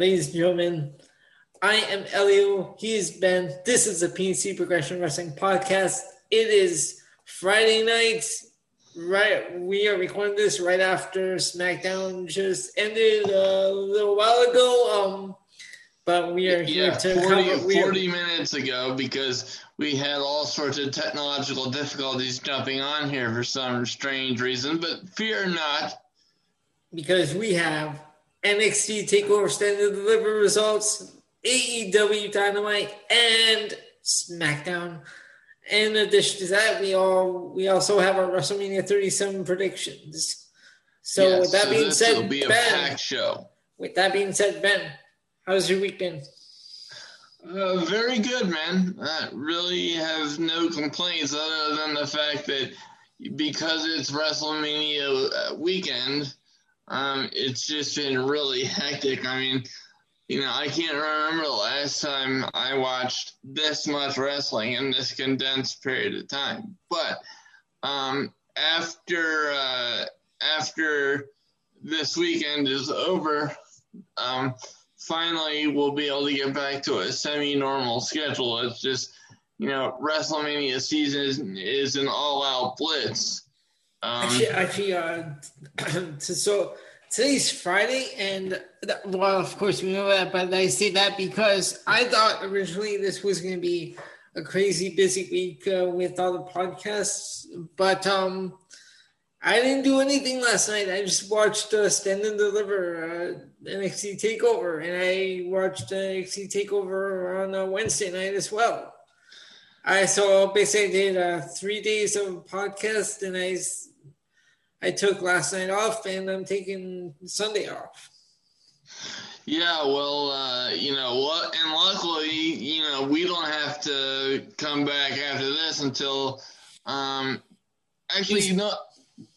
ladies and gentlemen, I am Elio. He is Ben. This is the PNC Progression Wrestling Podcast. It is Friday night. Right, we are recording this right after SmackDown just ended a little while ago. Um, but we are here Yeah, to 40, cover. we are- 40 minutes ago because we had all sorts of technological difficulties jumping on here for some strange reason. But fear not. because we have NXT Takeover Stand and Deliver results, AEW Dynamite, and SmackDown. In addition to that, we all we also have our WrestleMania 37 predictions. So Yes, with that so being said, be Ben, show. with that being said, Ben, how's your week been? Uh, very good, man. I really have no complaints other than the fact that because it's WrestleMania uh, weekend, um, it's just been really hectic. I mean, you know, I can't remember the last time I watched this much wrestling in this condensed period of time. But um, after uh, after this weekend is over, um, finally we'll be able to get back to a semi-normal schedule. It's just, you know, WrestleMania season is, is an all-out blitz. Um, Actually, actually, uh, so- today's Friday, and that, well, of course we know that, but I say that because I thought originally this was going to be a crazy busy week uh, with all the podcasts, but um, I didn't do anything last night. I just watched uh, Stand and Deliver uh, NXT Takeover, and I watched uh, NXT Takeover on uh, Wednesday night as well. I so basically did uh, three days of podcast, and I I took last night off, and I'm taking Sunday off. Yeah, well, uh, you know what, and luckily, you know, we don't have to come back after this until, um, actually, you know,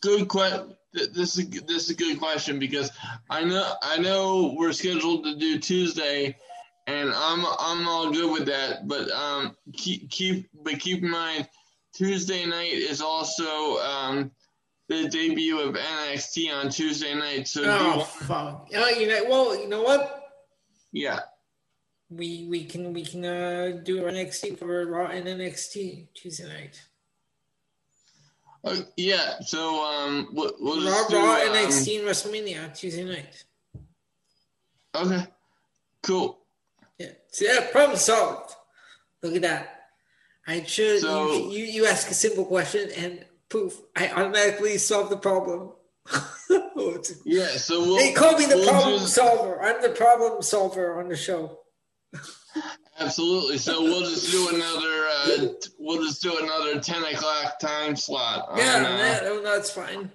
good question. This is this is a good question because I know I know we're scheduled to do Tuesday, and I'm I'm all good with that. But um, keep keep but keep in mind, Tuesday night is also um the debut of NXT on Tuesday night. So you Oh want- fuck! Oh, you know, well, you know what? yeah. We we can we can uh, do NXT for Raw and NXT Tuesday night. Uh, yeah, so um, we'll, we'll Raw, do, Raw, um, NXT, and WrestleMania on Tuesday night. Okay, cool. Yeah. See that problem solved. Look at that. I should So- you, you you ask a simple question and poof, I automatically solve the problem. Yeah, so we'll. they call me the we'll problem just- solver. I'm the problem solver on the show. absolutely. So we'll just do another. Uh, we'll just do another ten o'clock time slot on Yeah, uh, that, oh, that's fine.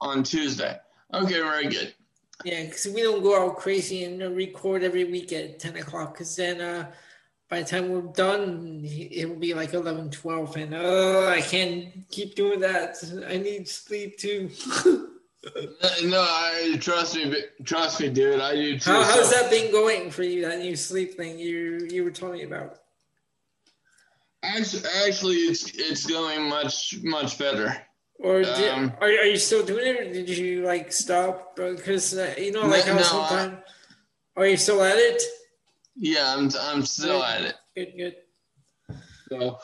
on Tuesday. Okay, very good. Yeah, because we don't go all crazy and uh, record every week at 10 o'clock because then uh, by the time we're done, it will be like 11, 12. And uh, I can't keep doing that. I need sleep too. No, I trust me. Trust me, dude. I do too. How, how's that been going for you, that new sleep thing you you were telling me about? Actually, actually, it's it's going much much better. Or did, Um, are, are you still doing it or did you like stop? Because, uh, you know, like No, how no, sometimes. Are you still at it? Yeah, I'm I'm still at it. Good, good. So,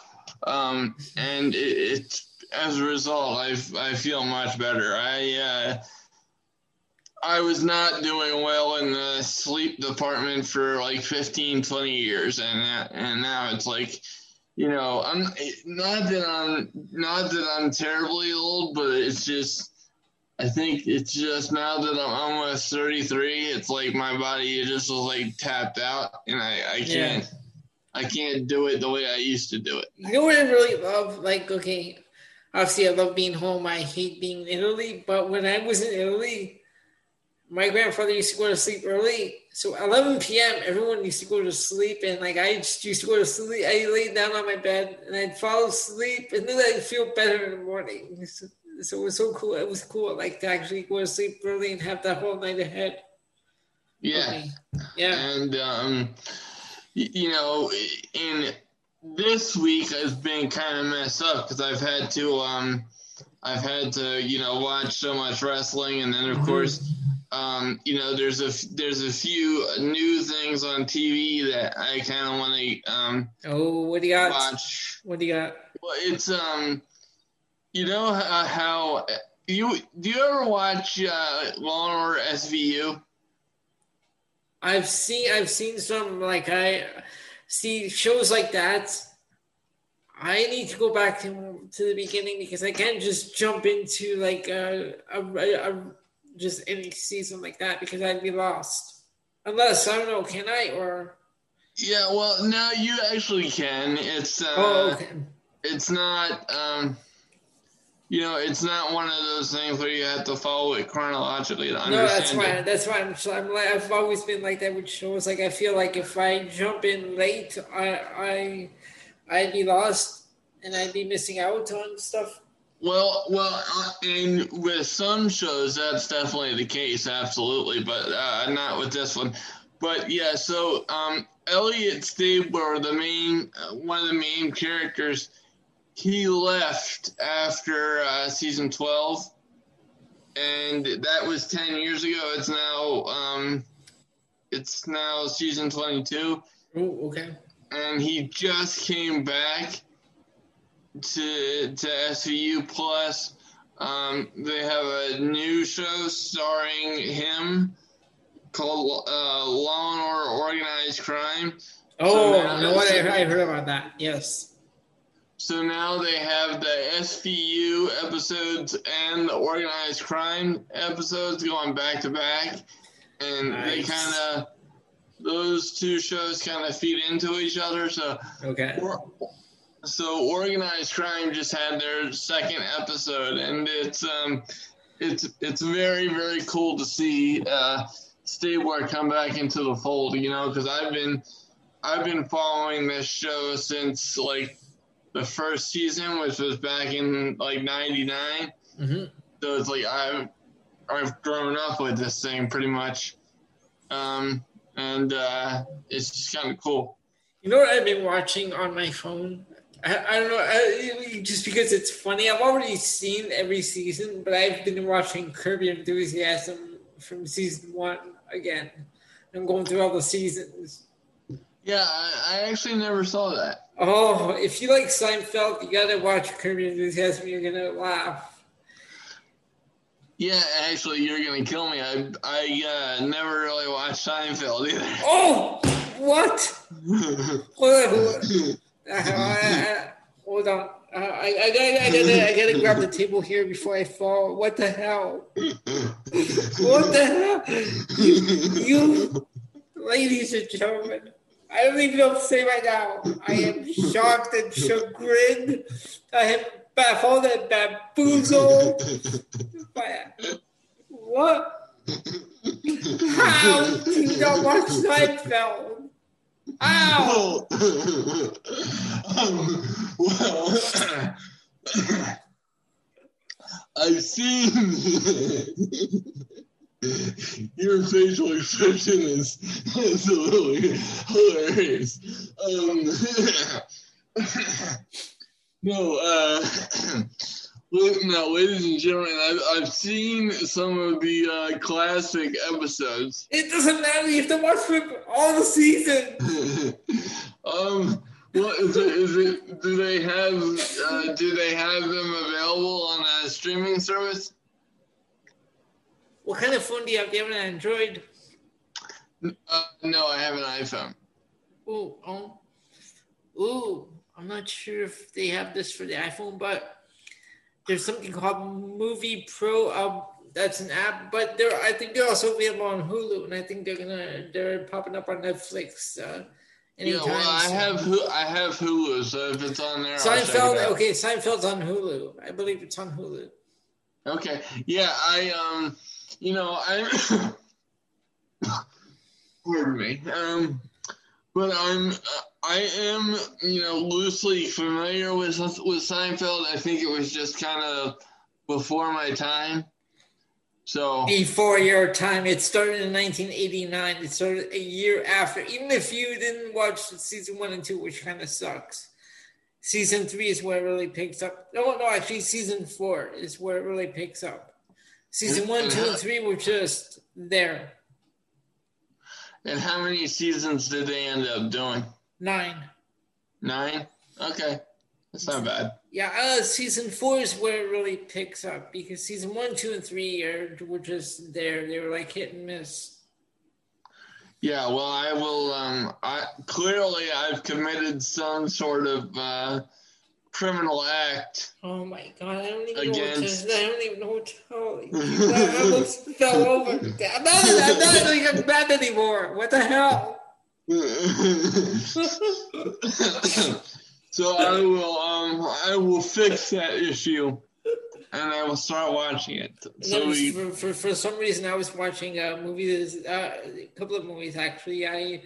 um, and it, it's as a result, I I feel much better. I uh, I was not doing well in the sleep department for like 15, 20 years, and that, and now it's like, you know, I'm not that I'm not that I'm terribly old, but it's just. I think it's just now that I'm almost 33, it's like my body just was like tapped out, and I, I can't I can't do it the way I used to do it. You know what I really love? Like, okay, obviously I love being home. I hate being in Italy. But when I was in Italy, my grandfather used to go to sleep early. So 11 p.m., everyone used to go to sleep. And like, I just used to go to sleep. I laid down on my bed and I'd fall asleep. And then I'd feel better in the morning. So, it was so cool. It was cool, like, to actually go to sleep early and have that whole night ahead. Yeah. Okay. Yeah. And um y- you know, in this week has been kind of messed up because I've had to um I've had to you know watch so much wrestling and then of Mhm. course um, you know, there's a there's a few new things on TV that I kind of want to um, oh, what do you got? watch. What do you got? Well, it's um, you know uh, how you do you ever watch uh, Law and Order SVU? I've seen I've seen some like I see shows like that. I need to go back to, to the beginning because I can't just jump into like a, a, a, a just any season like that because I'd be lost. Unless I don't know, can I or? Yeah, well, no, you actually can. It's uh, Oh, okay. it's not um, you know, it's not one of those things where you have to follow it chronologically to No, that's why. That's why I'm. so I'm like. I've always been like that with shows. Like I feel like if I jump in late, I I I'd be lost and I'd be missing out on stuff. Well, well, and with some shows, that's definitely the case, absolutely, but uh, not with this one. But yeah, so um, Elliot Stabler, the main, uh, one of the main characters, he left after uh, season twelve, and that was ten years ago. It's now, um, it's now season twenty-two Oh, okay. and he just came back to to SVU Plus. Um, they have a new show starring him called uh, Law and Order Organized Crime. Oh, now you know what? I, it's- I heard about that. Yes. So now they have the SVU episodes and the Organized Crime episodes going back to back, and they kind of those two shows kind of feed into each other. So Okay. Or- So organized crime just had their second episode, and it's um, it's it's very very cool to see uh, Stabler come back into the fold. You know, because I've been I've been following this show since like the first season, which was back in like '99. hmm So it's like I've I've grown up with this thing pretty much, um, and uh, it's just kind of cool. You know what I've been watching on my phone? I, I don't know, I, just because it's funny. I've already seen every season, but I've been watching Curb Your Enthusiasm from season one again. I'm going through all the seasons. Yeah, I, I actually never saw that. Oh, if you like Seinfeld, you gotta watch Curb Your Enthusiasm. You're gonna laugh. Yeah, actually, you're gonna kill me. I I uh, never really watched Seinfeld either. Oh, what? Hold on, uh, hold on. Uh, I, I, gotta, I, gotta, I gotta grab the table here before I fall. What the hell? What the hell? You, you, ladies and gentlemen, I don't even know what to say right now. I am shocked and chagrined. I am baffled and bamboozled. What? How do you not watch Seinfeld? Ow! um, well, I've seen your facial expression is absolutely hilarious. Um, no, uh, now, ladies and gentlemen, I've, I've seen some of the uh, classic episodes. It doesn't matter. You have to watch from all the season. um, what is it? Is it? Do they have? Uh, do they have them available on a streaming service? What kind of phone do you have? Do you have an Android? Uh, no, I have an iPhone. Ooh, oh, ooh. I'm not sure if they have this for the iPhone, but there's something called Movie Pro. Um, that's an app, but they're I think they're also available on Hulu, and I think they're gonna they're popping up on Netflix. Uh, Yeah, well, I soon. have I have Hulu, so if it's on there, I'll check it Seinfeld. Okay, Seinfeld's on Hulu. I believe it's on Hulu. Okay. Yeah, I um, you know, I pardon me. Um, but I'm I am you know loosely familiar with with Seinfeld. I think it was just kind of before my time. So Before your time, it started in 1989. It started a year after. Even if you didn't watch season one and two, which kind of sucks. Season three is where it really picks up. No, no, actually, season four is where it really picks up. Season one, two, and three were just there. And how many seasons did they end up doing? Nine. Nine? Okay. That's not bad. Yeah, uh, season four is where it really picks up because season one, two, and three are were just there. They were like hit and miss. Yeah, well, I will. Um, I clearly I've committed some sort of uh, criminal act. Oh my god! I don't even against... know what to, I don't even know what to tell you. I almost fell over. I'm not, I'm not even bad anymore. What the hell? so I will. Um, I will fix that issue and I will start watching it. So we, for, for, for some reason, I was watching a movie. Uh, a couple of movies actually. I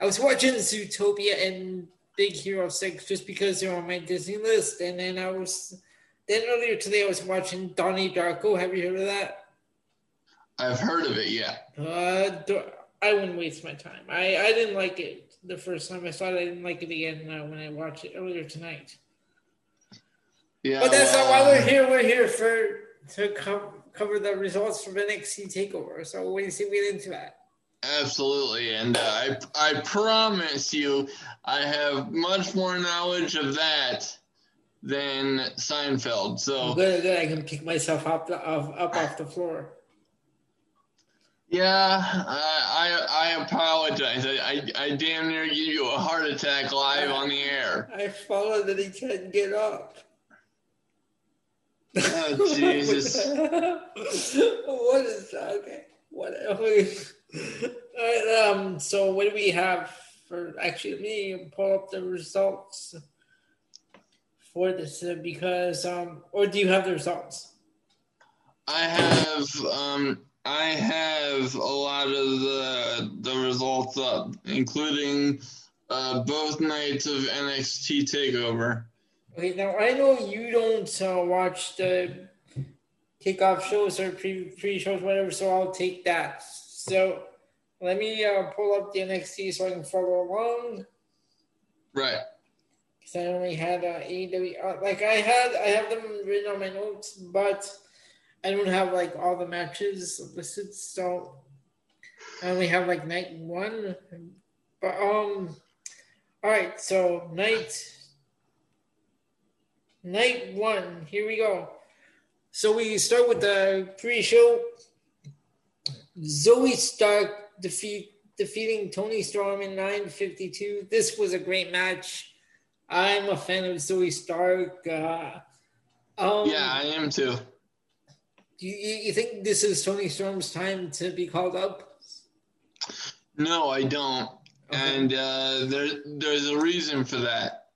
I was watching Zootopia and Big Hero Six just because they're on my Disney list, and then I was then earlier today I was watching Donnie Darko. Have you heard of that? I've heard of it. Yeah. Uh, I wouldn't waste my time. I I didn't like it the first time I saw it. I didn't like it again uh, when I watched it earlier tonight. Yeah, but that's well, not why we're here. We're here for to co- cover the results from NXT Takeover. So when you see we get into that. Absolutely, and uh, I I promise you, I have much more knowledge of that than Seinfeld. So good, good. I can pick myself up the, up, up off the floor. Yeah, I I, I apologize. I, I, I damn near give you a heart attack live on the air. I followed that he can't get up. Oh Jesus! what is that? Okay, what? Right, um. So what do we have for? Actually, let me pull up the results for this uh, because um. Or do you have the results? I have um. I have a lot of the the results up, including uh, both nights of NXT Takeover. Okay, now I know you don't uh, watch the kickoff shows or pre pre shows, whatever. So I'll take that. So let me uh, pull up the NXT so I can follow along. Right. Because I only had uh, AEW. Uh, like I had, I have them written on my notes, but I don't have like all the matches listed. So I only have like night one. But um, all right. So night night one. Here we go. So we start with the pre-show. Zoey Stark defeat defeating Toni Storm in 952. This was a great match. I'm a fan of Zoey Stark. Uh, um, yeah, I am too. Do you, you think this is Toni Storm's time to be called up? No, I don't. Okay. And uh, there, there's a reason for that.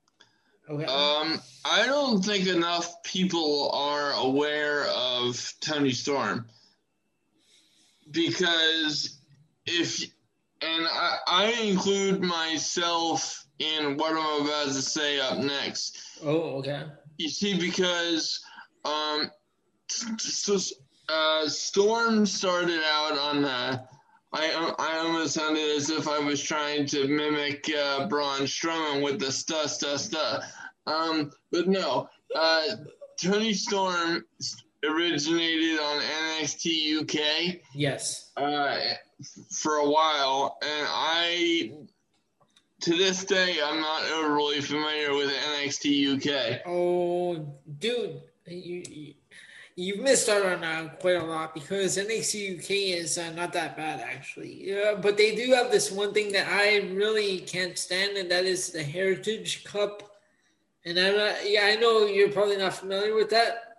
Okay. Um, I don't think enough people are aware of Toni Storm because if and I, I include myself in what I'm about to say up next. Oh, okay. You see, because um, so, uh, Storm started out on the. I I almost sounded as if I was trying to mimic uh, Braun Strowman with the stu stu stu. Um, but no, uh, Toni Storm originated on NXT UK. Yes. Uh, for a while, and I, to this day, I'm not overly familiar with NXT UK. Oh, dude, you. you have missed out on uh, quite a lot because NXT UK is uh, not that bad actually. Yeah, but they do have this one thing that I really can't stand, and that is the Heritage Cup and I'm not, yeah, I know you're probably not familiar with that.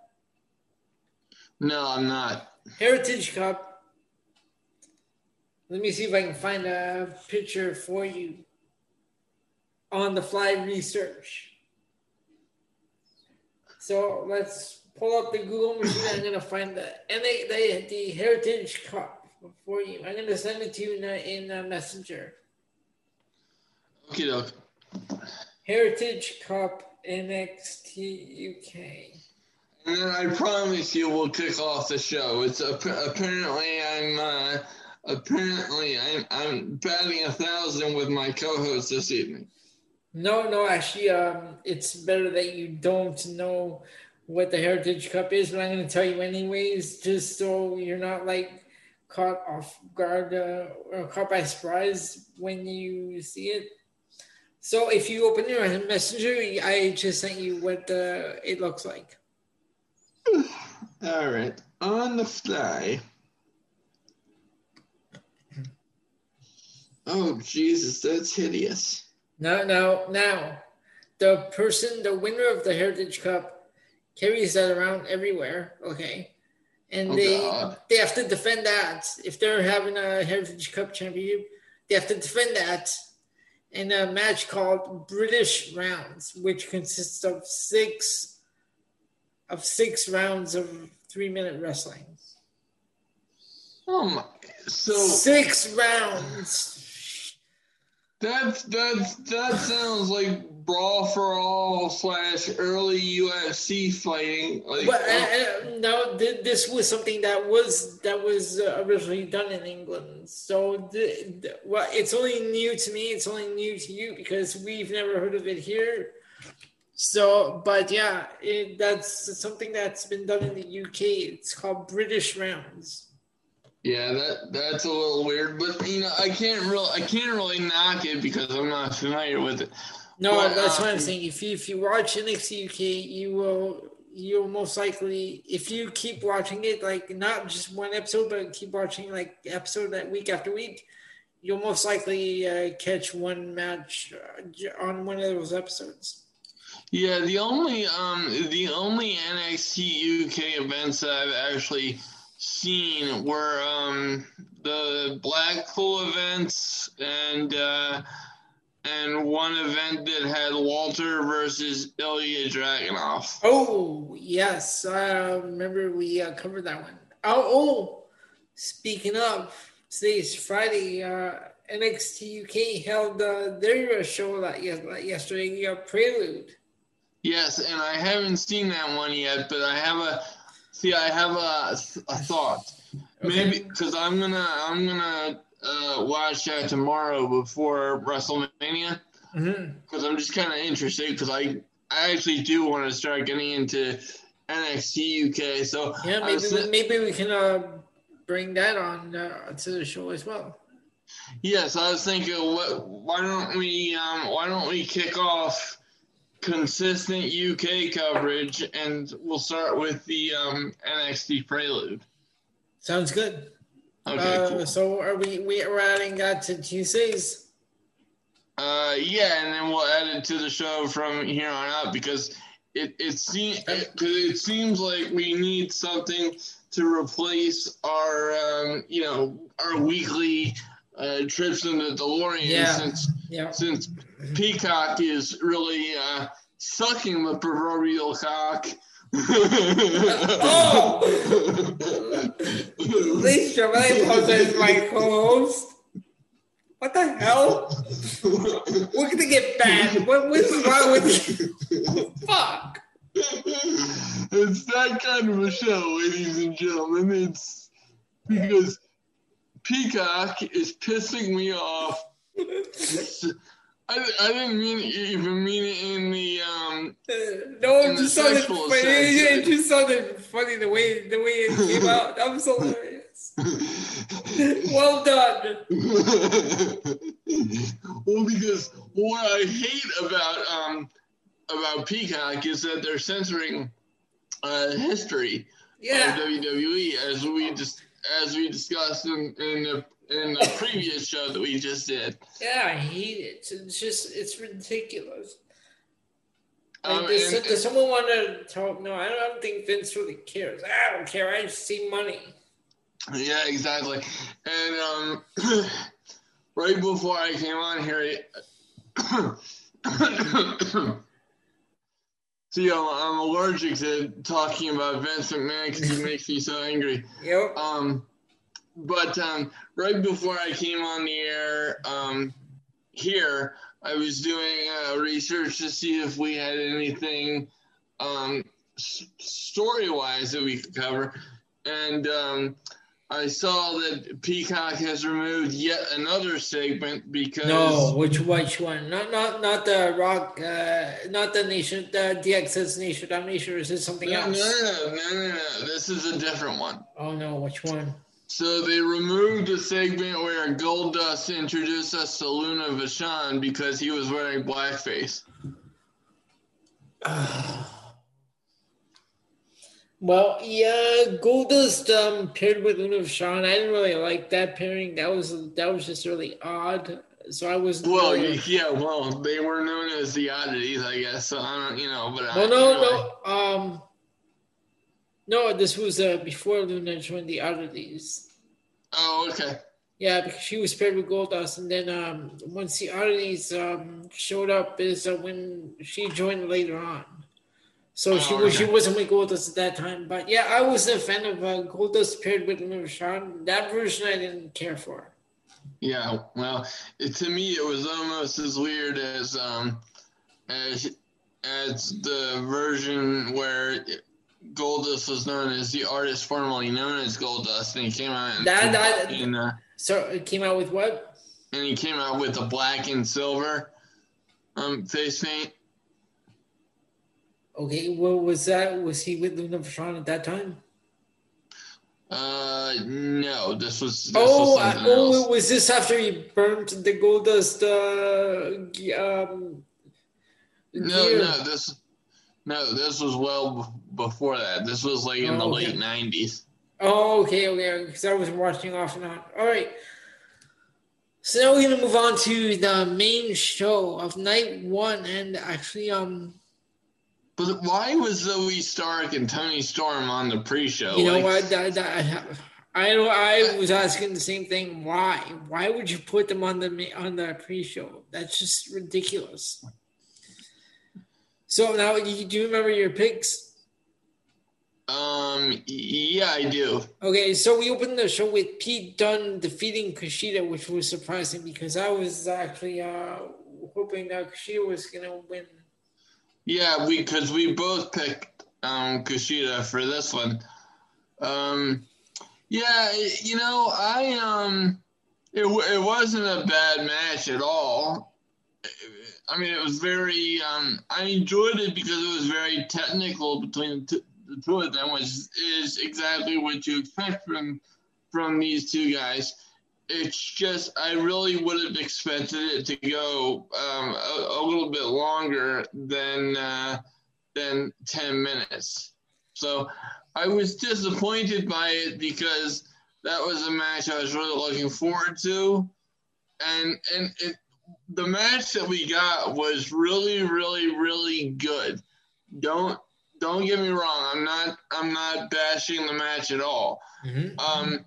No, I'm not. Heritage Cup. Let me see if I can find a picture for you on the fly research. So let's pull up the Google machine. I'm gonna find the NA, the, the Heritage Cup for you. I'm gonna send it to you in a, in a messenger. Okay, doke. Heritage Cup NXT UK. And I promise you we'll kick off the show. It's apparently I'm uh, apparently I'm I'm batting a thousand with my co-host this evening. No, no, actually, um, it's better that you don't know what the Heritage Cup is, but I'm going to tell you anyways, just so you're not like caught off guard uh, or caught by surprise when you see it. So if you open your messenger, I just sent you what uh, it looks like. All right, on the fly. Oh Jesus, that's hideous. No, no, now the person, the winner of the Heritage Cup, carries that around everywhere. Okay, and oh, they God. they have to defend that if they're having a Heritage Cup championship. They have to defend that in a match called British Rounds, which consists of six of six rounds of three minute wrestling. Oh my! So six rounds. That's that's that sounds like brawl for all slash early UFC fighting. Like, but uh, uh, no, th- this was something that was that was uh, originally done in England. So the, the, well, it's only new to me. It's only new to you because we've never heard of it here. So, but yeah, it, that's something that's been done in the UK. It's called British rounds. Yeah, that that's a little weird, but you know, I can't real I can't really knock it because I'm not familiar with it. No, but, that's um, what I'm saying. If you if you watch NXT UK, you will you'll most likely if you keep watching it, like not just one episode, but keep watching like episode that week after week, you'll most likely uh, catch one match uh, on one of those episodes. Yeah, the only um the only NXT UK events that I've actually seen were um, the Blackpool events and uh, and one event that had Walter versus Ilya Dragunov. Oh yes, I remember we uh, covered that one. Oh, oh, speaking of today's Friday, uh, NXT UK held uh, their show that yesterday, uh, Prelude. Yes, and I haven't seen that one yet, but I have a See, I have a, a thought. Okay. Maybe because I'm gonna I'm gonna uh, watch that tomorrow before WrestleMania because mm-hmm. I'm just kind of interested because I I actually do want to start getting into NXT UK. So yeah, maybe th- maybe we can uh, bring that on uh, to the show as well. Yes, I was thinking, what, why don't we um, why don't we kick off consistent UK coverage, and we'll start with the um, NXT Prelude. Sounds good. Okay, uh, cool. So are we we are adding that to Tuesdays? Uh, yeah, and then we'll add it to the show from here on out because it it seems it, it seems like we need something to replace our um, you know our weekly uh, trips in the DeLorean yeah. since yeah. since Peacock is really uh, sucking the proverbial cock. oh! Please, Jermaine apologize my co-host. What the hell? We're gonna get bad. What, what's wrong with you? Fuck. It's that kind of a show, ladies and gentlemen. It's because Peacock is pissing me off. I, I didn't mean even mean it in the um. no, it just sounded funny. It, it just sounded funny the way the way it came out. That was hilarious. well done. well, because what I hate about um about Peacock is that they're censoring uh, history yeah. of WWE as we just as we discussed in, in the in the previous show that we just did. Yeah, I hate it. It's just it's ridiculous. Um, does, and, does, someone want to talk? No, I don't, I don't think Vince really cares. I don't care. I just see money. Yeah, exactly. And um, right before I came on here, see, I'm, I'm allergic to talking about Vince McMahon because he makes me so angry. Yep. Um, but um, right before I came on the air um, here, I was doing uh, research to see if we had anything um, story wise that we could cover. And um, I saw that Peacock has removed yet another segment because no, which which one? Not not not the Rock, uh, not the Nation, the DX's Nation Domination. Or is this something no, else? No, no, no, no, no. This is a different one. Oh no, which one? So they removed the segment where Goldust introduced us to Luna Vachon because he was wearing blackface. Well, yeah, Goldust um, paired with Luna Vachon. I didn't really like that pairing. That was that was just really odd. So I was well, really... yeah, well, they were known as the oddities, I guess. So I don't, you know, but well, no, anyway. no, um, no, this was uh, before Luna joined the oddities. Oh, okay. Yeah, because she was paired with Goldust, and then um, once the oddities um, showed up, is uh, when she joined later on. So oh, she was okay. she wasn't with Goldust at that time. But yeah, I was a fan of uh, Goldust paired with Sean. That version I didn't care for. Yeah, well, it, to me it was almost as weird as um as as the version where Goldust was known as the artist formerly known as Goldust, and he came out in, that, that, in uh, so it came out with what? And he came out with a black and silver um face paint. Okay, what was that? Was he with Luna Vachon at that time? Uh, no. This was. This oh, was uh, oh, was this after he burnt the Goldust? Uh, um, no, gear? no. This, no. This was well before that. This was like in oh, the okay. late nineties. Oh, okay, okay. Because I was watching off and on. All right. So now we're gonna move on to the main show of night one, and actually, um, but why was Zoey Stark and Toni Storm on the pre-show? You know like, what? I, I, I was asking the same thing. Why? Why would you put them on the on the pre-show? That's just ridiculous. So now, do you remember your picks? Um, yeah, I do. Okay, so we opened the show with Pete Dunne defeating Kushida, which was surprising because I was actually uh, hoping that Kushida was gonna win yeah, we because we both picked um, Kushida for this one. Um, yeah, you know, I um, it it wasn't a bad match at all. I mean, it was very. Um, I enjoyed it because it was very technical between the two, the two of them, which is exactly what you expect from from these two guys it's just I really would have expected it to go um, a, a, little bit longer than uh, than ten minutes. So I was disappointed by it because that was a match I was really looking forward to, and and it, the match that we got was really really really good. Don't don't get me wrong. I'm not I'm not bashing the match at all. Mm-hmm. Um,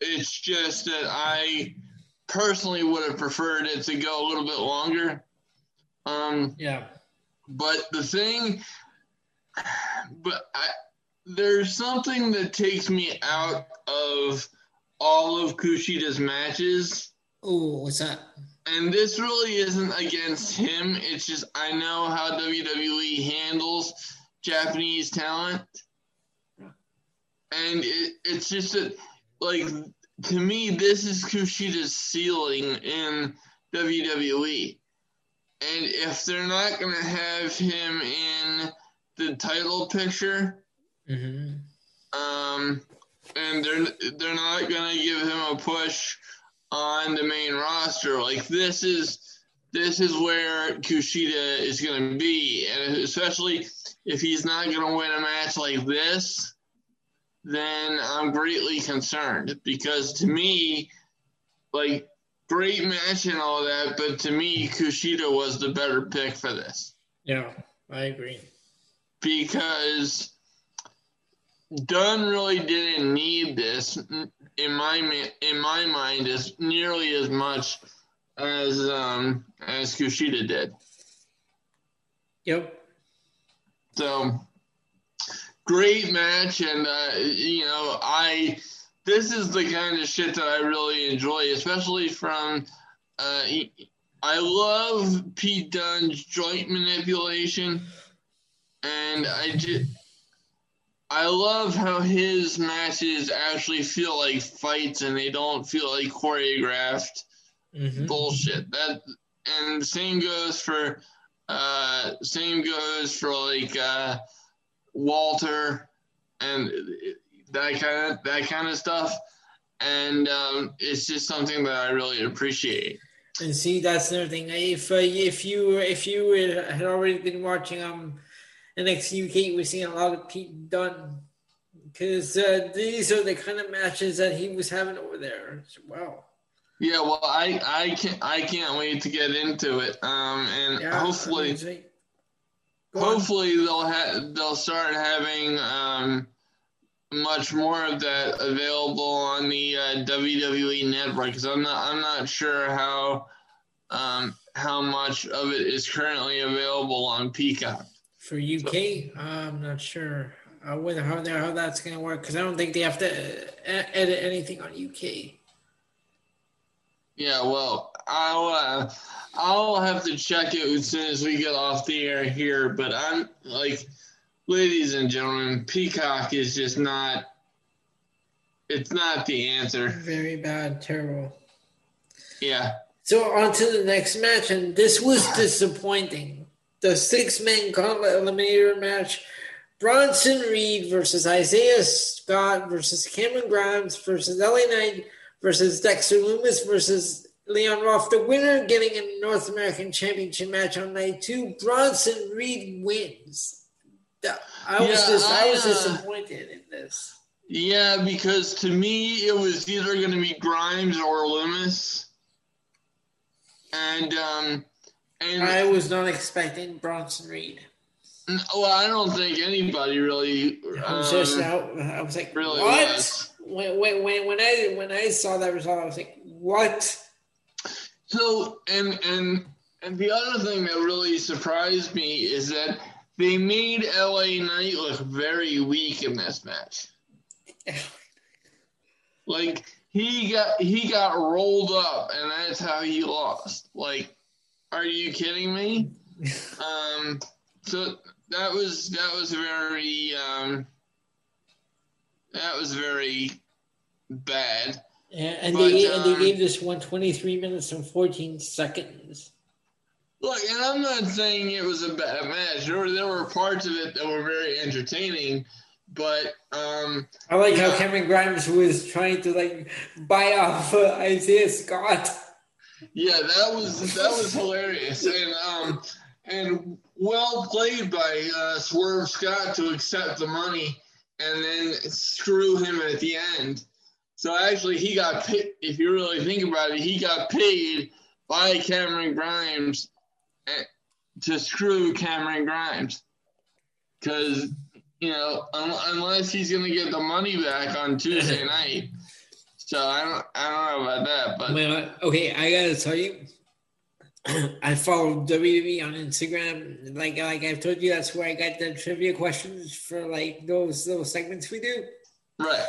it's just that I personally would have preferred it to go a little bit longer. Um, yeah. But the thing, but I, there's something that takes me out of all of Kushida's matches. Oh, what's that? And this really isn't against him. It's just I know how WWE handles Japanese talent. And it, it's just that like to me, this is Kushida's ceiling in WWE. And if they're not going to have him in the title picture, mm-hmm. um, and they're they're not going to give him a push on the main roster, like this is this is where Kushida is going to be, and especially if he's not going to win a match like this then I'm greatly concerned because to me, like, great match and all that, but to me, Kushida was the better pick for this. Yeah, I agree. Because Dunne really didn't need this in my in my mind as nearly as much as um as Kushida did. Yep. So great match, and uh, you know, I this is the kind of shit that I really enjoy, especially from. Uh, I love Pete Dunne's joint manipulation, and I just. I love how his matches actually feel like fights and they don't feel like choreographed mm-hmm. bullshit. That and same goes for uh same goes for like uh Walter and that kind of that kind of stuff. And um, it's just something that I really appreciate. And see, that's another thing. If uh, if you if you had already been watching um NXT UK, we're seeing a lot of Pete Dunne because uh, these are the kind of matches that he was having over there well. Yeah, well, I I can't I can't wait to get into it. Um, and yeah, hopefully, hopefully they'll have they'll start having um much more of that available on the uh, WWE network because I'm not I'm not sure how um, how much of it is currently available on Peacock. For UK, I'm not sure. I wonder how how that's going to work because I don't think they have to uh, edit anything on UK. Yeah, well, I'll uh, I'll have to check it as soon as we get off the air here. But I'm like ladies and gentlemen, Peacock is just not. It's not the answer. Very bad, terrible. Yeah. So on to the next match, and this was disappointing. The six-man gauntlet eliminator match: Bronson Reed versus Isaiah Scott versus Cameron Grimes versus LA Knight versus Dexter Lumis versus Leon Ruff. The winner getting a North American Championship match on night two. Bronson Reed wins. I was yeah, just I, I was uh, disappointed in this. Yeah, because to me it was either going to be Grimes or Lumis, and um, and I was not expecting Bronson Reed. Well, I don't think anybody really. I was just um, out. I was like, really what? Was. When, when when I when I saw that result, I was like, what? So and and and the other thing that really surprised me is that they made LA Knight look very weak in this match. like he got he got rolled up and that's how he lost. Like, are you kidding me? um so that was that was very um that was very bad. Yeah, and but, they um, and they gave this one 23 minutes and 14 seconds. Look, and I'm not saying it was a bad match. There were, there were parts of it that were very entertaining, but um, I like how Cameron Grimes was trying to like buy off uh, Isaiah Scott. Yeah, that was that was hilarious, and um, and well played by uh, Swerve Scott to accept the money and then screw him at the end. So actually, he got paid. If you really think about it, he got paid by Cameron Grimes to screw Cameron Grimes because you know un- unless he's going to get the money back on Tuesday night. So I don't I don't know about that, but okay, I gotta tell you. I follow WWE on Instagram. Like like I've told you, that's where I got the trivia questions for like those little segments we do. Right.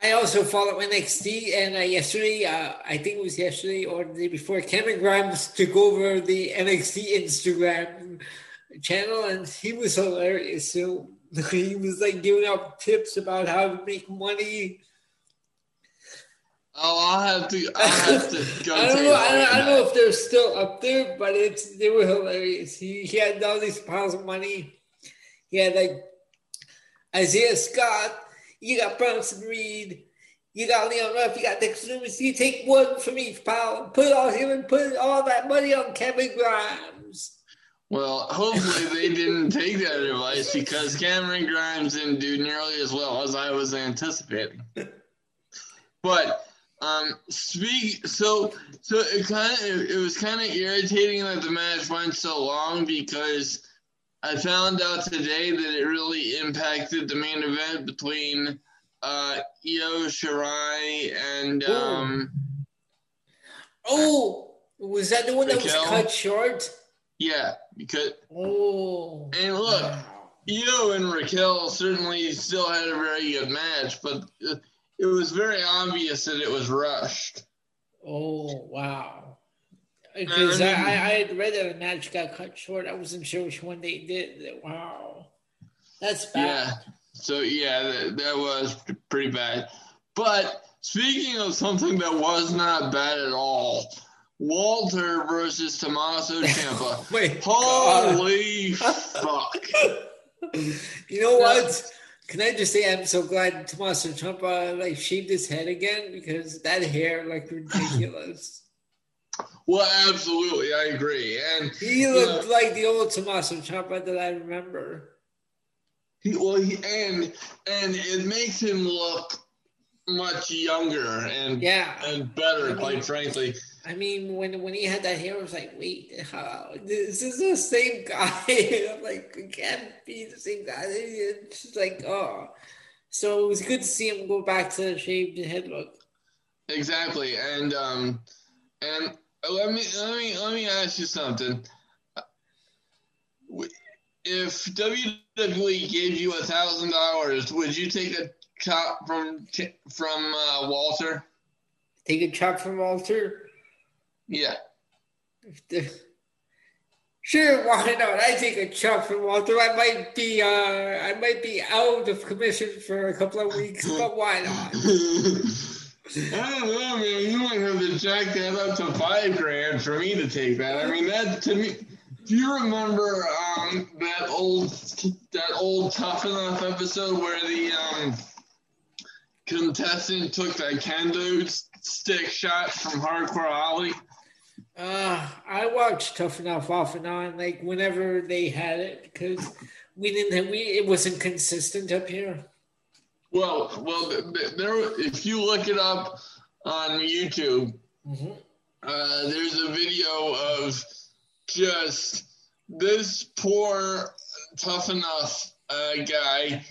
I also follow NXT, and uh, yesterday, uh, I think it was yesterday or the day before, Cameron Grimes took over the NXT Instagram channel, and he was hilarious. So he was like giving out tips about how to make money. Oh, I'll have to. I'll have to go. I don't know. I don't, I don't, know if they're still up there, but it's they were hilarious. He he had all these piles of money. He had like Isaiah Scott you got Bronson Reed. You got Leon Ruff. You got Dexter Lumis. You take one from each pile. Put all him and put all that money on Kevin Grimes. Well, hopefully they didn't take that advice because Cameron Grimes didn't do nearly as well as I was anticipating. But um, speak so so it kind of it was kind of irritating that the match went so long because I found out today that it really impacted the main event between uh, Io Shirai and. Um, oh, was that the one Raquel? that was cut short? Yeah, because. Oh. And look. Io and Raquel certainly still had a very good match, but it was very obvious that it was rushed. Oh, wow. Because I, I, I, had read that a match got cut short. I wasn't sure which one they did. Wow. That's bad. Yeah. So yeah, that, that was pretty bad. But speaking of something that was not bad at all, Walter versus Tommaso Ciampa. Wait, Holy fuck! You know what? Can I just say I'm so glad Tommaso Ciampa uh, like shaved his head again because that hair like ridiculous. Well, absolutely, I agree. And he looked like the old Tommaso Ciampa uh, that I remember. He well, he and and it makes him look much younger and yeah and better, quite frankly. I mean, when when he had that hair, I was like, wait, how, this is the same guy. I'm like, it can't be the same guy. It's just like, oh. So it was good to see him go back to the shaved head look. Exactly, and um, and let me let me let me ask you something. If WWE gave you a thousand dollars, would you take a chop from from uh, Walter? Take a chop from Walter. Yeah. Sure, why not? I take a chop from Walter. I might be uh I might be out of commission for a couple of weeks, but why not? I don't know, man. You might have to jack that up to five grand for me to take that. I mean, that to me. Do you remember um, that old that old Tough Enough episode where the um, contestant took that kendo stick shot from Hardcore Holly? Uh, I watched Tough Enough off and on, like whenever they had it, because we didn't have, we it wasn't consistent up here. Well, well, there. If you look it up on YouTube, mm-hmm. uh, there's a video of just this poor Tough Enough uh, guy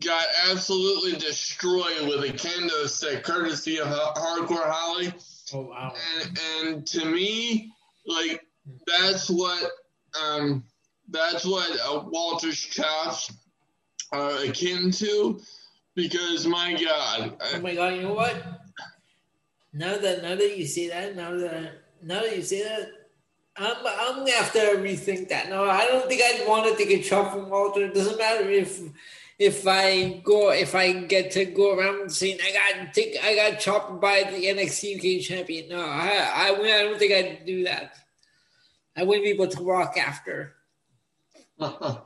got absolutely destroyed with a kendo stick, courtesy of Hardcore Holly. Oh wow! And, and to me, like that's what um, that's what uh, Walter's chops are akin to, because my God! Oh my God! You know what? Now that now that you say that, now that now that you say that, I'm I'm gonna have to rethink that. No, I don't think I'd want to take a chop from Walter. It doesn't matter if if I go if I get to go around saying I got take I got chopped by the NXT UK champion. No, I I, I don't think I'd do that. I wouldn't be able to walk after. well,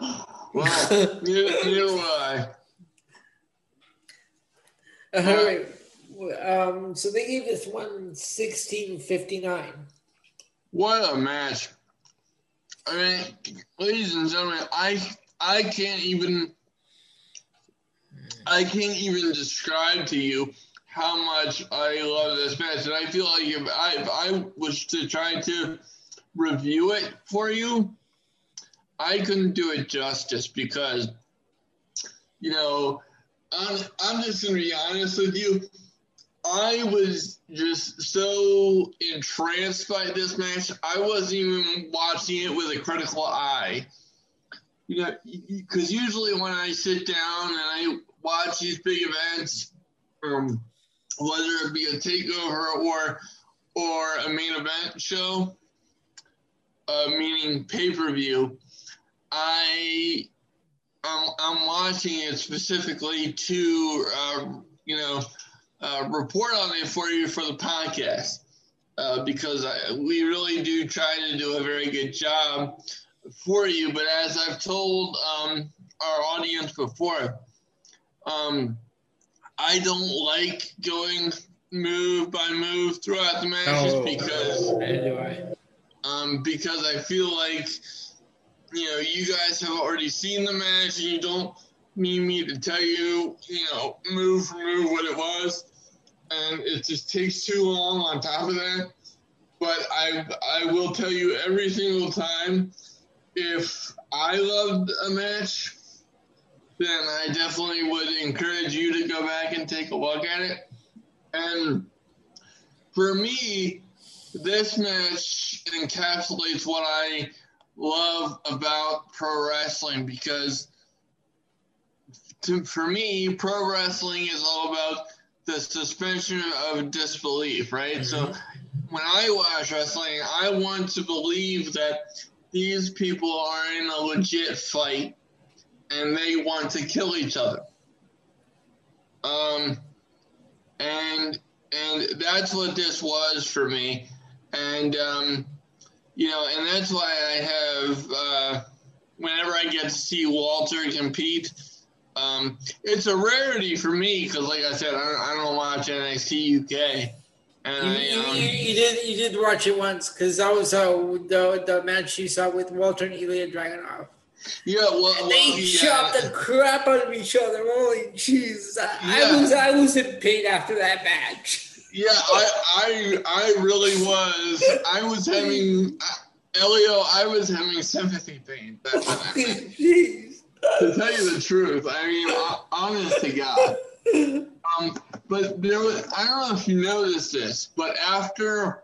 neither, neither I. All right. Um, so they gave this one 1659. What a match. I mean, ladies and gentlemen, I I can't even I can't even describe to you how much I love this match. And I feel like if I, if I was to try to review it for you, I couldn't do it justice because, you know, I'm, I'm just going to be honest with you. I was just so entranced by this match. I wasn't even watching it with a critical eye. You know, because usually when I sit down and I watch these big events, um, whether it be a takeover or or a main event show, uh, meaning pay per view, I I'm, I'm watching it specifically to uh, you know uh, report on it for you for the podcast uh, because I, we really do try to do a very good job for you. But as I've told um, our audience before, um, I don't like going move by move throughout the matches oh, because um, because I feel like you know you guys have already seen the match and you don't need me to tell you you know move for move what it was. And it just takes too long on top of that. But I I will tell you every single time if I loved a match then I definitely would encourage you to go back and take a look at it. And for me, this match encapsulates what I love about pro wrestling because to, for me, pro wrestling is all about the suspension of disbelief, right? Mm-hmm. So when I watch wrestling, I want to believe that these people are in a legit fight and they want to kill each other. Um, and and that's what this was for me, and um, you know, and that's why I have uh, whenever I get to see Walter compete. Um, it's a rarity for me because, like I said, I don't, I don't watch NXT UK. And you, I, um, you, you, did you did watch it once because that was uh, the the match you saw with Walter and Ilya Dragunov. Yeah, well, and they well, chopped yeah. the crap out of each other. Holy jeez, I, yeah. I was I was in pain after that match. Yeah, I I I really was. I was having Elio. I was having sympathy pain. That, jeez. To tell you the truth, I mean, honest to God. Um, but there was, I don't know if you noticed this, but after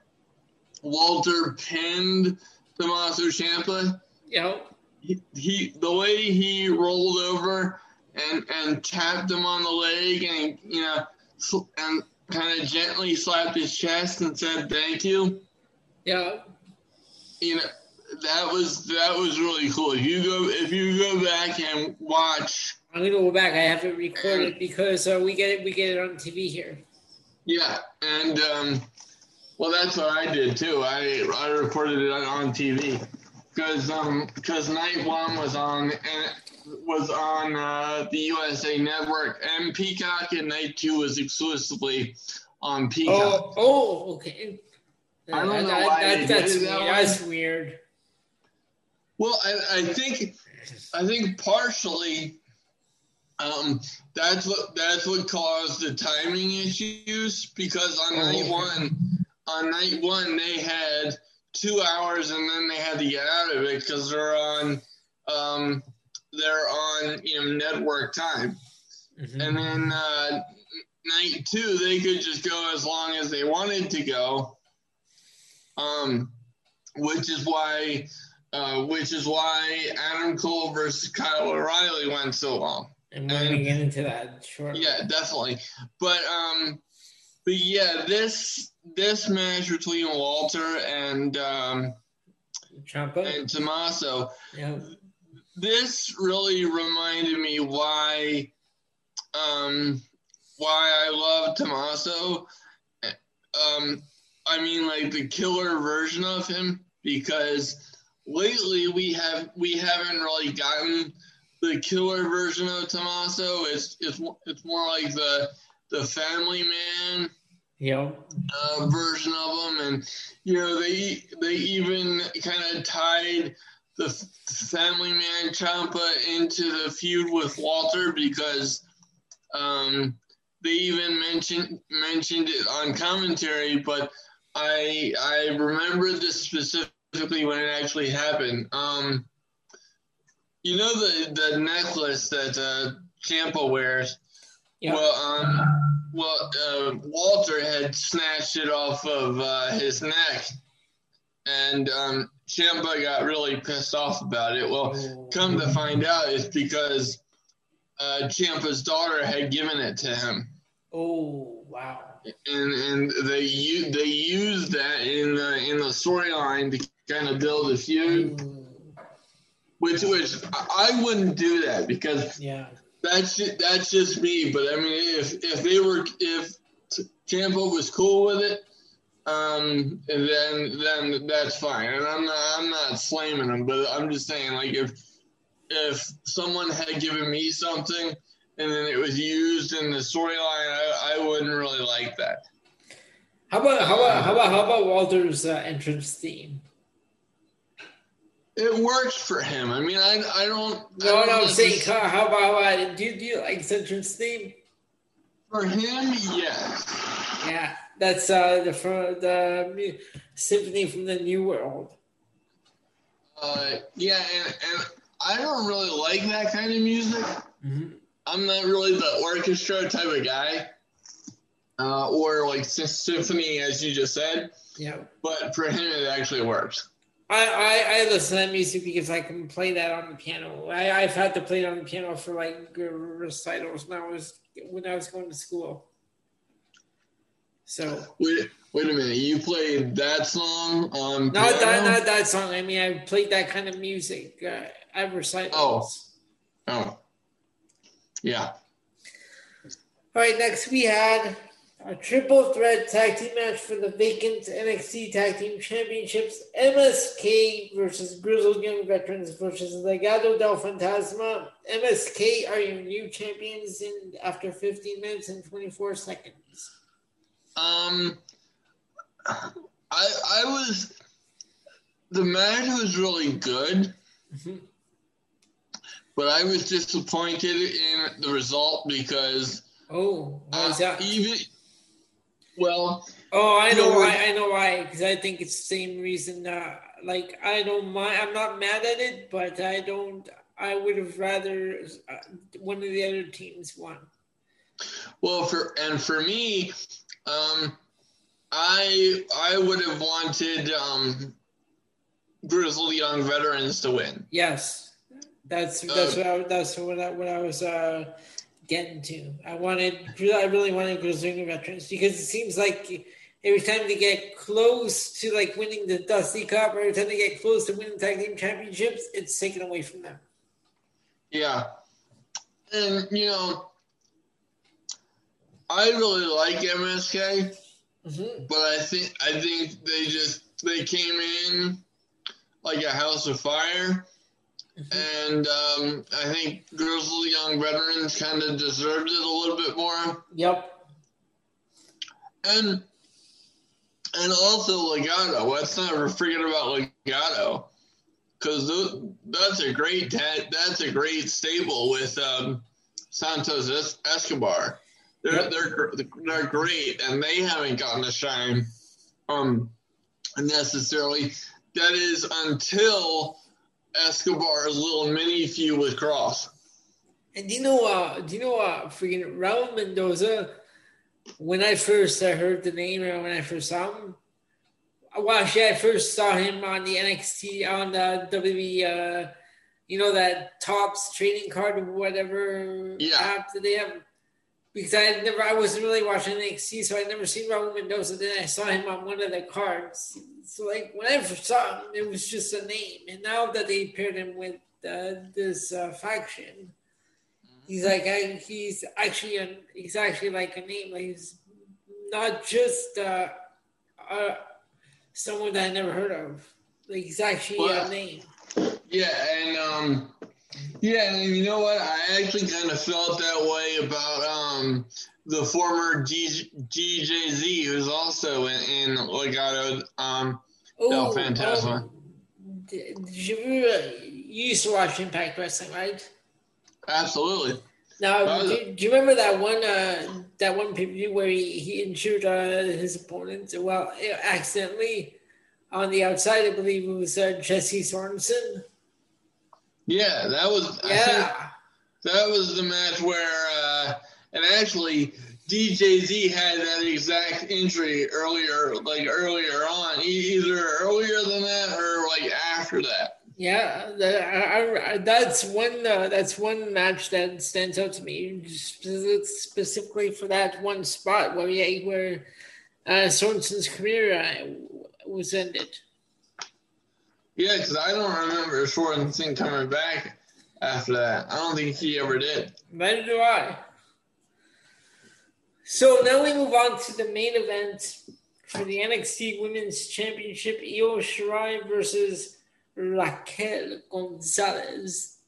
Walter pinned Tommaso Ciampa, yep. He, he the way he rolled over and and tapped him on the leg and you know and kind of gently slapped his chest and said thank you. Yeah. You know that was that was really cool. If you go if you go back and watch I'm gonna go back. I have to record it recorded because uh, we get it. We get it on TV here. Yeah, and um, well, that's what I did too. I I recorded it on TV because um because night one was on was on uh, the USA Network and Peacock, and night two was exclusively on Peacock. Oh, oh okay. I don't know that, why that, that's, that weird. that's weird. Well, I, I think I think partially um, that's what that's what caused the timing issues because on night oh. one, on night one they had two hours and then they had to get out of it because they're on um, they're on you know network time, mm-hmm. and then uh, night two they could just go as long as they wanted to go, um, which is why. Uh, which is why Adam Cole versus Kyle O'Reilly went so long. And we're gonna get into that shortly. Yeah, definitely. But um, but yeah, this this match between Walter and um, Ciampa and Tommaso. Yeah. This really reminded me why um why I love Tommaso. Um, I mean, like the killer version of him, because lately we have we haven't really gotten the killer version of Tommaso. It's it's it's more like the the family man yeah uh, version of them, and you know they they even kind of tied the family man Ciampa into the feud with Walter because um, they even mentioned mentioned it on commentary, but I I remember this specifically when it actually happened. Um, you know the the necklace that uh, Ciampa wears. Yep. Well, um, well, uh, Walter had snatched it off of uh, his neck, and um, got really pissed off about it. Well, come to find out, it's because uh, Ciampa's daughter had given it to him. Oh wow! And and they they used that in the in the storyline to kind of build a feud. Ooh which which I wouldn't do that because yeah, that's that's just me. But I mean, if if they were if Ciampa was cool with it, um, then then that's fine. And I'm not I'm not slamming them, but I'm just saying like if if someone had given me something and then it was used in the storyline, I, I wouldn't really like that. How about how about how about how about Walter's uh, entrance theme? It works for him. I mean, I I don't. No, I don't no, I'm saying, how about uh, do you, do you like entrance theme? For him, yes. Yeah, that's uh the for the symphony from the New World. Uh, yeah, and and I don't really like that kind of music. Mm-hmm. I'm not really the orchestra type of guy, uh, or like symphony, as you just said. Yeah. But for him, it actually works. I, I, I listen to that music because I can play that on the piano. I, I've had to play it on the piano for like recitals when I was when I was going to school. So wait, wait a minute. You played that song on not piano? that not that song. I mean, I played that kind of music uh, at recitals. Oh, Oh, yeah. All right, next we had a triple threat tag team match for the vacant NXT Tag Team Championships MSK versus Grizzled Young Veterans versus Legado del Fantasma. MSK are your new champions in after 15 minutes and 24 seconds. Um, I I was the match was really good, Mhm. but I was disappointed in the result because Oh, uh, that? even well, Oh, I know No, why. I know why. Because I think it's the same reason. Uh, like I don't mind. I'm not mad at it, but I don't. I would have rather uh, one of the other teams won. well for and for me, um, I I would have wanted um, grizzled young veterans to win. Yes, that's that's Uh, what I, that's what I, what I was uh, getting to. I wanted. I really wanted Grizzly veterans because it seems like every time they get close to like winning the Dusty Cup, or every time they get close to winning tag team championships, it's taken away from them. Yeah. And, you know, I really like MSK, hmm but I think I think they just they came in like a house of fire. And um, I think Grizzly Young Veterans kind of deserved it a little bit more. Yep. And and also Legado. Let's not forget about Legado. Because that's a great ta- that's a great stable with um, Santos Es- Escobar. They're, Yep. they're they're great, and they haven't gotten a shine um, necessarily. That is until Escobar's little mini feud with Kross. And do you know, uh, do you know, uh, freaking Raul Mendoza? When I first I heard the name, or when I first saw him, well, actually, I first saw him on the NXT on the WWE, uh, you know, that Topps trading card or whatever Yeah. app that they have. Because I never, I wasn't really watching NXT, so I'd never seen Raul Mendoza. Then I saw him on one of the cards. So, like, when I first saw him, it was just a name. And now that they paired him with uh, this uh, faction, He's like I, he's actually a, he's actually like a name. Like he's not just uh, uh, someone that I never heard of. Like he's actually Well, a name. Yeah, and um, yeah, and you know what? I actually kind of felt that way about um the former G- DJZ, who's also in, in Legado. Um, No, Fantasma. um, did, did you, used to watch Impact Wrestling, right? absolutely. Now, Uh, do, do you remember that one uh, that one pay where he, he injured uh, his opponent? Well, accidentally on the outside, I believe it was uh, Jesse Sorensen. Yeah, that was. Yeah. that was the match where, uh, and actually, DJZ had that exact injury earlier, like earlier on, either earlier than that or like after that. Yeah, I, I, that's one. Uh, that's one match that stands out to me spe- specifically for that one spot where yeah, where uh, Sorensen's career uh, was ended. Yeah, because I don't remember Sorensen coming back after that. I don't think he ever did. Neither do I. So now we move on to the main event for the NXT Women's Championship: Io Shirai versus Raquel Gonzalez.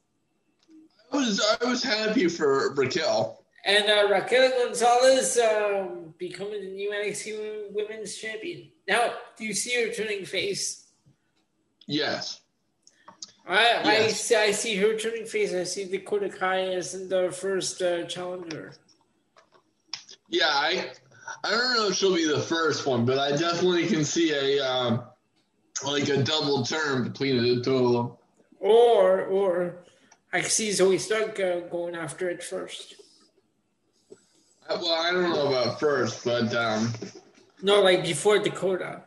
I was I was happy for Raquel. And uh, Raquel Gonzalez um, becoming the new NXT Women's Champion. Now, do you see her turning face? Yes. I, I, see, I see her turning face. I see Dakota Kai as the first uh, challenger. Yeah, I I don't know if she'll be the first one, but I definitely can see a um, like a double turn between the two of them. Or, or I see Zoey Stark uh, going after it first. Uh, Well, I don't know about first, but um, No, like before Dakota.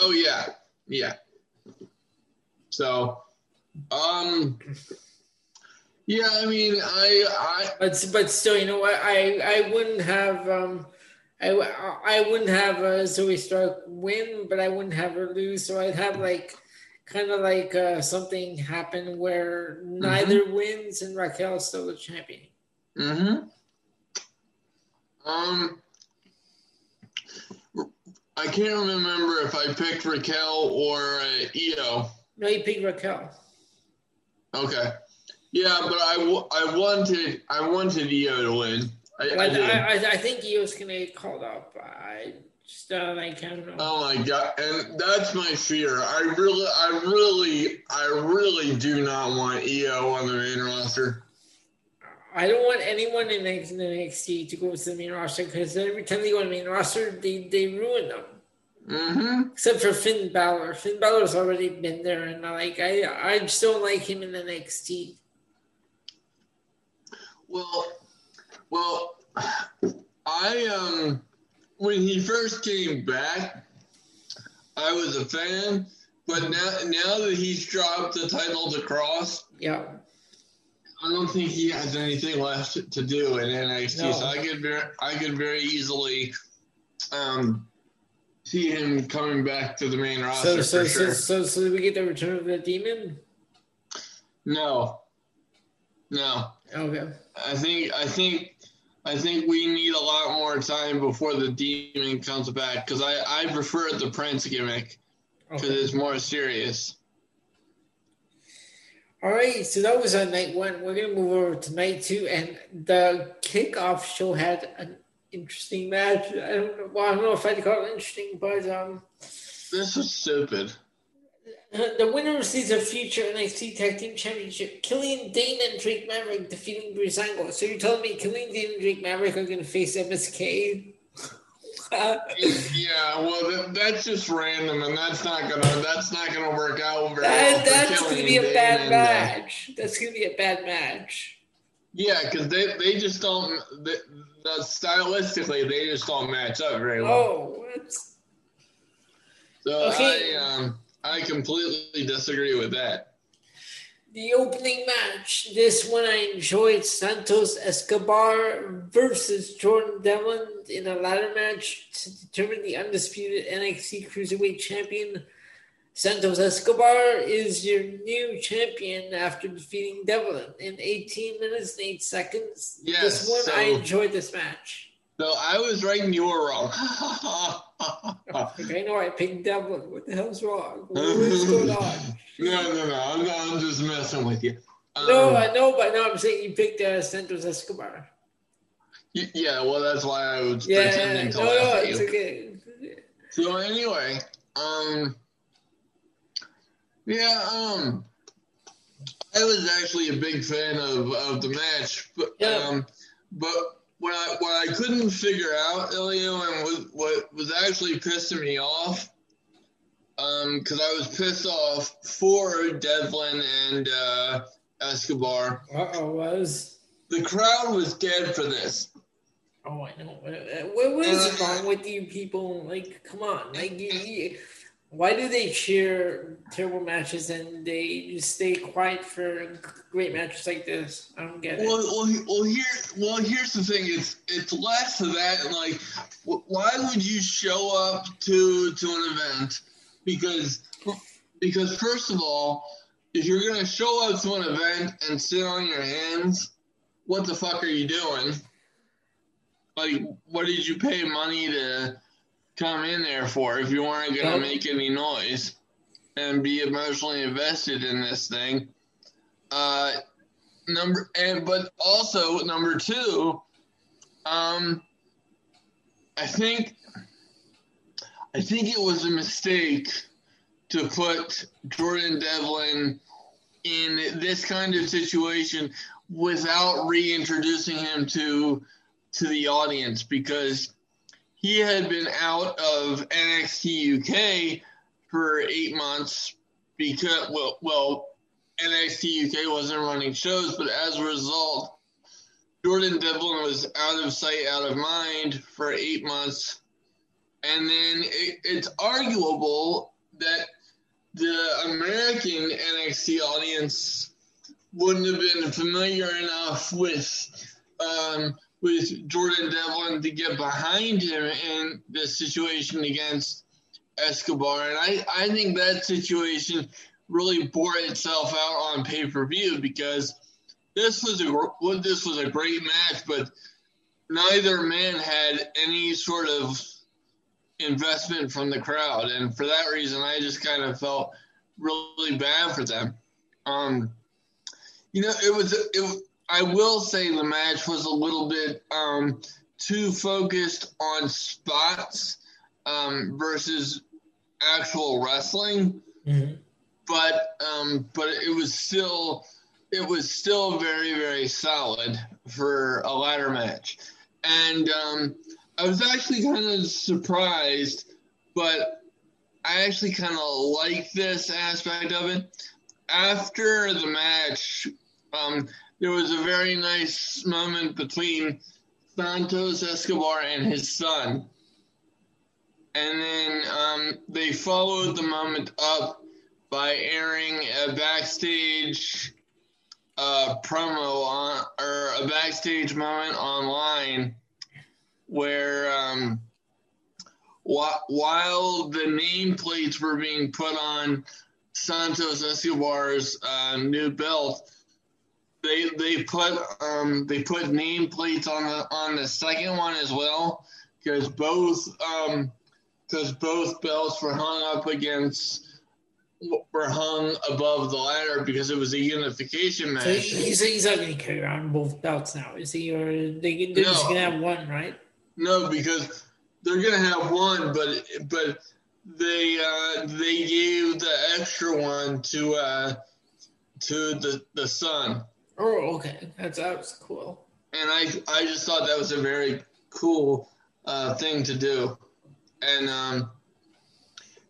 oh yeah, yeah. So, um, yeah, I mean, I I But but still, you know what? I I wouldn't have um, I I wouldn't have uh, Zoey Stark win, but I wouldn't have her lose. So I'd have like kind of like uh, something happen where neither mm-hmm. wins and Raquel is still the champion. Mm-hmm. Um, I can't remember if I picked Raquel or uh, Io. No, you picked Raquel. Okay. Yeah, but I, I wanted I wanted Io to win. I, I, I, I, think Io's gonna get called up. I just uh, like I don't know. Oh my god, and that's my fear. I really, I really, I really do not want Io on the main roster. I don't want anyone in the NXT to go to the main roster because every time they go to the main roster, they, they ruin them. Mm-hmm. Except for Finn Balor. Finn Balor's already been there, and like I, I just don't like him in NXT. Well, well, I um, when he first came back, I was a fan, but now now that he's dropped the title to Kross, yeah, I don't think he has anything left to do in NXT. No. So I could very, I could very easily um, see him coming back to the main roster. So, so, sure. so, so, so, did we get the return of the demon? No, no. Okay. I think, I think, I think we need a lot more time before the demon comes back because I, I prefer the Prince gimmick because okay. it's more serious. All right, so that was on night one. We're gonna move over to night two, and the kickoff show had an interesting match. I don't know. Well, I don't know if I'd call it interesting, but um, this is stupid. The winner receives a future NXT Tag Team Championship. Killian Dain and Drake Maverick defeating Breezango. So you're telling me Killian Dain and Drake Maverick are going to face MSK yeah, well, that, that's just random, and that's not gonna that's not gonna work out very that, well. That's gonna be a bad uh, match. That's gonna be a bad match. Yeah, because they they just don't. They, the, stylistically, they just don't match up very well. Oh, what? So okay. I um I completely disagree with that the opening match. This one I enjoyed Santos Escobar versus Jordan Devlin in a ladder match to determine the undisputed NXT Cruiserweight Champion. Santos Escobar is your new champion after defeating Devlin in 18 minutes and 8 seconds. Yes, this one, so, I enjoyed this match. So I was right and you were wrong. I know I picked Devlin. What the hell's wrong? What is going on? no, no, no. I'm, I'm just messing with you. Um, no, I know, but no, I'm saying you picked uh, Santos Escobar. Yeah, well, that's why I was yeah, pretending to no, laugh no, at you. Okay. So anyway, um, yeah, um, I was actually a big fan of, of the match, but yeah. um, but what I what I couldn't figure out, Elio, and what, what was actually pissing me off, um, because I was pissed off for Devlin and uh, Escobar. Uh oh, was the crowd was dead for this. Oh, I know. What, what is uh, wrong with you people? Like, come on, like you, you why do they cheer terrible matches and they stay quiet for great matches like this? I don't get it. Well, well, well here, well, here's the thing. It's it's less of that. Like, why would you show up to to an event? Because because first of all, if you're gonna show up to an event and sit on your hands, what the fuck are you doing? Like, what did you pay money to? Come in there for if you weren't going to make any noise and be emotionally invested in this thing. Uh, number and but also number two, um, I think I think it was a mistake to put Jordan Devlin in this kind of situation without reintroducing him to to the audience because he had been out of NXT UK for eight months because well well NXT UK wasn't running shows, but as a result, Jordan Devlin was out of sight, out of mind for eight months. And then it, it's arguable that the American NXT audience wouldn't have been familiar enough with um, with Jordan Devlin to get behind him in this situation against Escobar. And I, I think that situation really bore itself out on pay per view because this was a this was a great match, but neither man had any sort of investment from the crowd, and for that reason, I just kind of felt really bad for them. Um, you know, it was it. I will say the match was a little bit um, too focused on spots um, versus actual wrestling. Mm-hmm. But um, but it was still it was still very very solid for a ladder match, and um, I was actually kind of surprised, but I actually kind of like this aspect of it. After the match, um, there was a very nice moment between Santos Escobar and his son. And then um, they followed the moment up by airing a backstage uh, promo on, or a backstage moment online where um, wh- while the nameplates were being put on Santos Escobar's uh, new belt, they they put um, they put nameplates on the on the second one as well because both um because both belts were hung up against were hung above the ladder because it was a unification match. So he's, he's not going to carry around both belts now, is he? Or they, they're no, just going to have one, right? No, because they're going to have one, but but they uh, they gave the extra one to uh, to the the son. Oh, okay, that's that's cool. And I I just thought that was a very cool uh, thing to do, and um,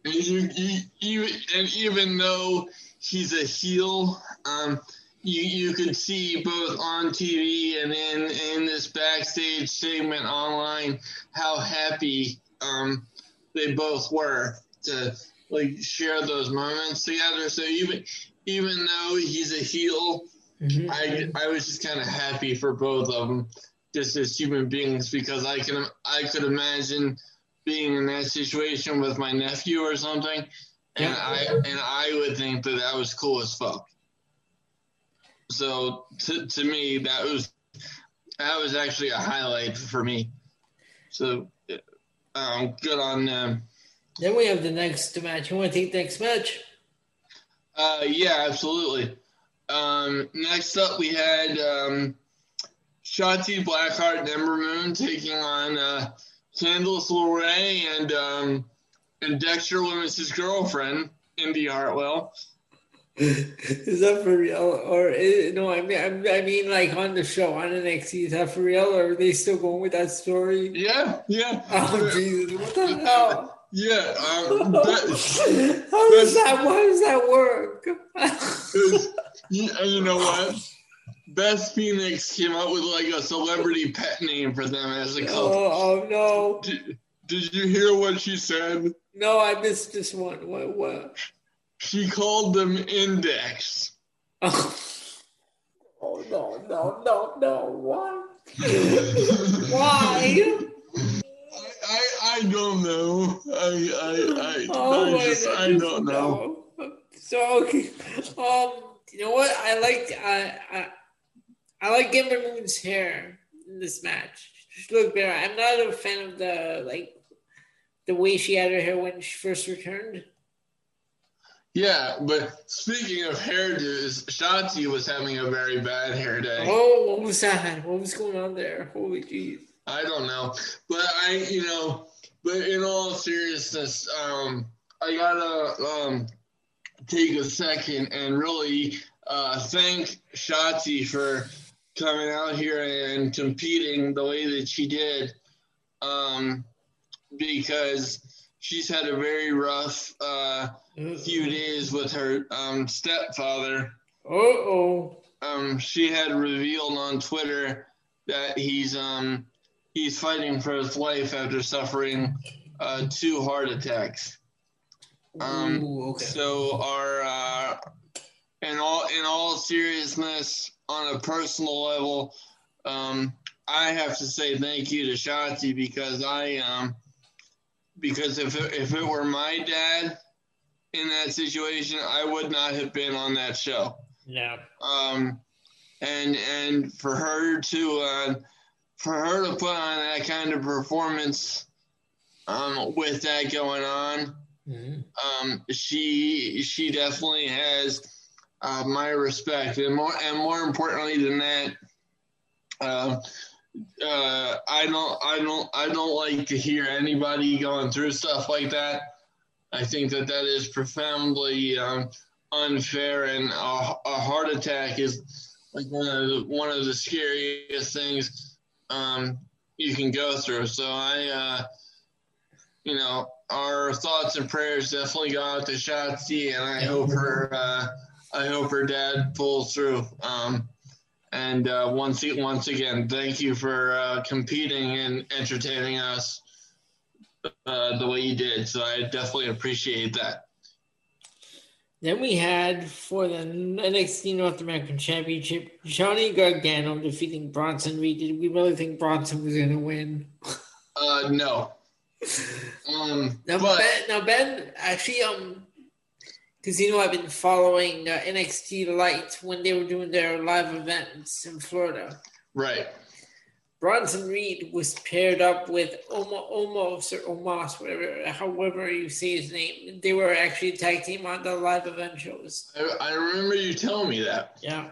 and you, you, you and even though he's a heel, um, you you could see both on TV and in in this backstage segment online how happy um they both were to like share those moments together. So even even though he's a heel Mm-hmm. I I was just kind of happy for both of them, just as human beings, because I can I could imagine being in that situation with my nephew or something, and yeah. I and I would think that that was cool as fuck. So to to me, that was that was actually a highlight for me. So um, good on them. Then we have the next match. You want to take the next match? Uh, yeah, absolutely. Um, next up, we had um, Shotzi Blackheart and Ember Moon taking on uh, Candice LeRae and um, and Dexter Lumis' girlfriend, Indi Hartwell. Is that for real? Or is, no? I mean, I mean, like on the show on NXT, is that for real? Or are they still going with that story? Yeah, yeah. Oh Jesus! What the hell? Yeah. Um, that, how does that? How does that work? You, you know what? Beth Phoenix came up with like a celebrity pet name for them as a couple. Oh, oh no! Did, did you hear what she said? No, I missed this one. What? What? She called them Index. Oh, oh no! No! No! No! Why? Why? I, I don't know. I I I, oh I, just, I don't know. So okay, um, you know what? I like I I, I like Ember Moon's hair in this match. She looked better. I'm not a fan of the like the way she had her hair when she first returned. Yeah, but speaking of hairdos, Shotzi was having a very bad hair day. Oh, what was that? What was going on there? Holy jeez. I don't know, but I, you know, but in all seriousness, um, I gotta um, take a second and really uh, thank Shotzi for coming out here and competing the way that she did, um, because she's had a very rough uh, few days with her um, stepfather. Uh oh. Um, she had revealed on Twitter that he's um he's fighting for his life after suffering uh, two heart attacks. Um, Ooh, okay. So our uh, in all in all seriousness, on a personal level, um, I have to say thank you to Shotzi because I um because if it, if it were my dad in that situation, I would not have been on that show. No. Um, and and for her to uh, for her to put on that kind of performance um, with that going on, mm-hmm. um, she she definitely has uh, my respect, and more and more importantly than that, uh, uh, I don't I don't I don't like to hear anybody going through stuff like that. I think that that is profoundly um, unfair, and a, a, heart attack is like one of the, one of the scariest things um, you can go through. So I, uh, you know, our thoughts and prayers definitely go out to Shotzi, and I hope her uh, I hope her dad pulls through. Um, and uh, once once again, thank you for uh, competing and entertaining us uh, the way you did. So I definitely appreciate that. Then we had for the NXT North American Championship, Johnny Gargano defeating Bronson Reed. Did we really think Bronson was going to win? Uh, no. Um, now, but, ben, now Ben, actually, um, because you know I've been following uh, NXT Light when they were doing their live events in Florida. Right. Bronson Reed was paired up with Omo, Omos or Omos, whatever, however you say his name. They were actually tag team on the live event shows. I, I remember you telling me that. Yeah.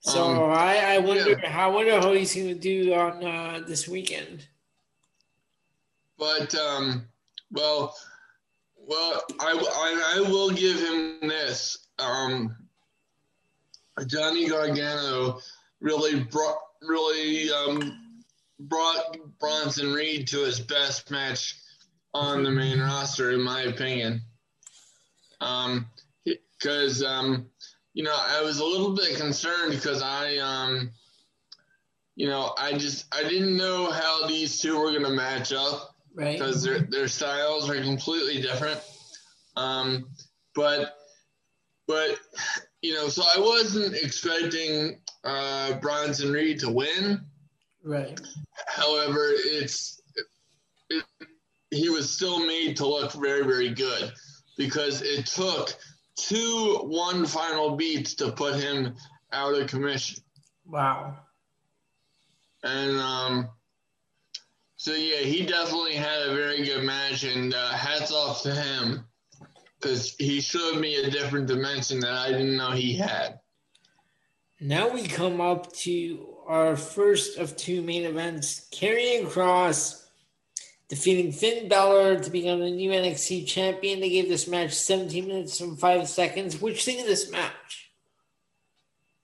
So um, I, I wonder yeah. I wonder how he's going to do on uh, this weekend. But um, well, well, I, I, I will give him this. Um, Johnny Gargano really brought really um, brought Bronson Reed to his best match on the main roster, in my opinion. Um, because um, you know I was a little bit concerned because I um, you know I just I didn't know how these two were going to match up, right? Because their their styles are completely different. Um, but but you know, so I wasn't expecting uh, Bronson Reed to win. Right. However, it's it, he was still made to look very, very good because it took two one final beats to put him out of commission. Wow. And um, so yeah, he definitely had a very good match, and uh, hats off to him because he showed me a different dimension that I didn't know he had. Now we come up to our first of two main events. Karrion Kross defeating Finn Balor to become the new NXT champion. They gave this match 17 minutes and 5 seconds. Which thing of this match?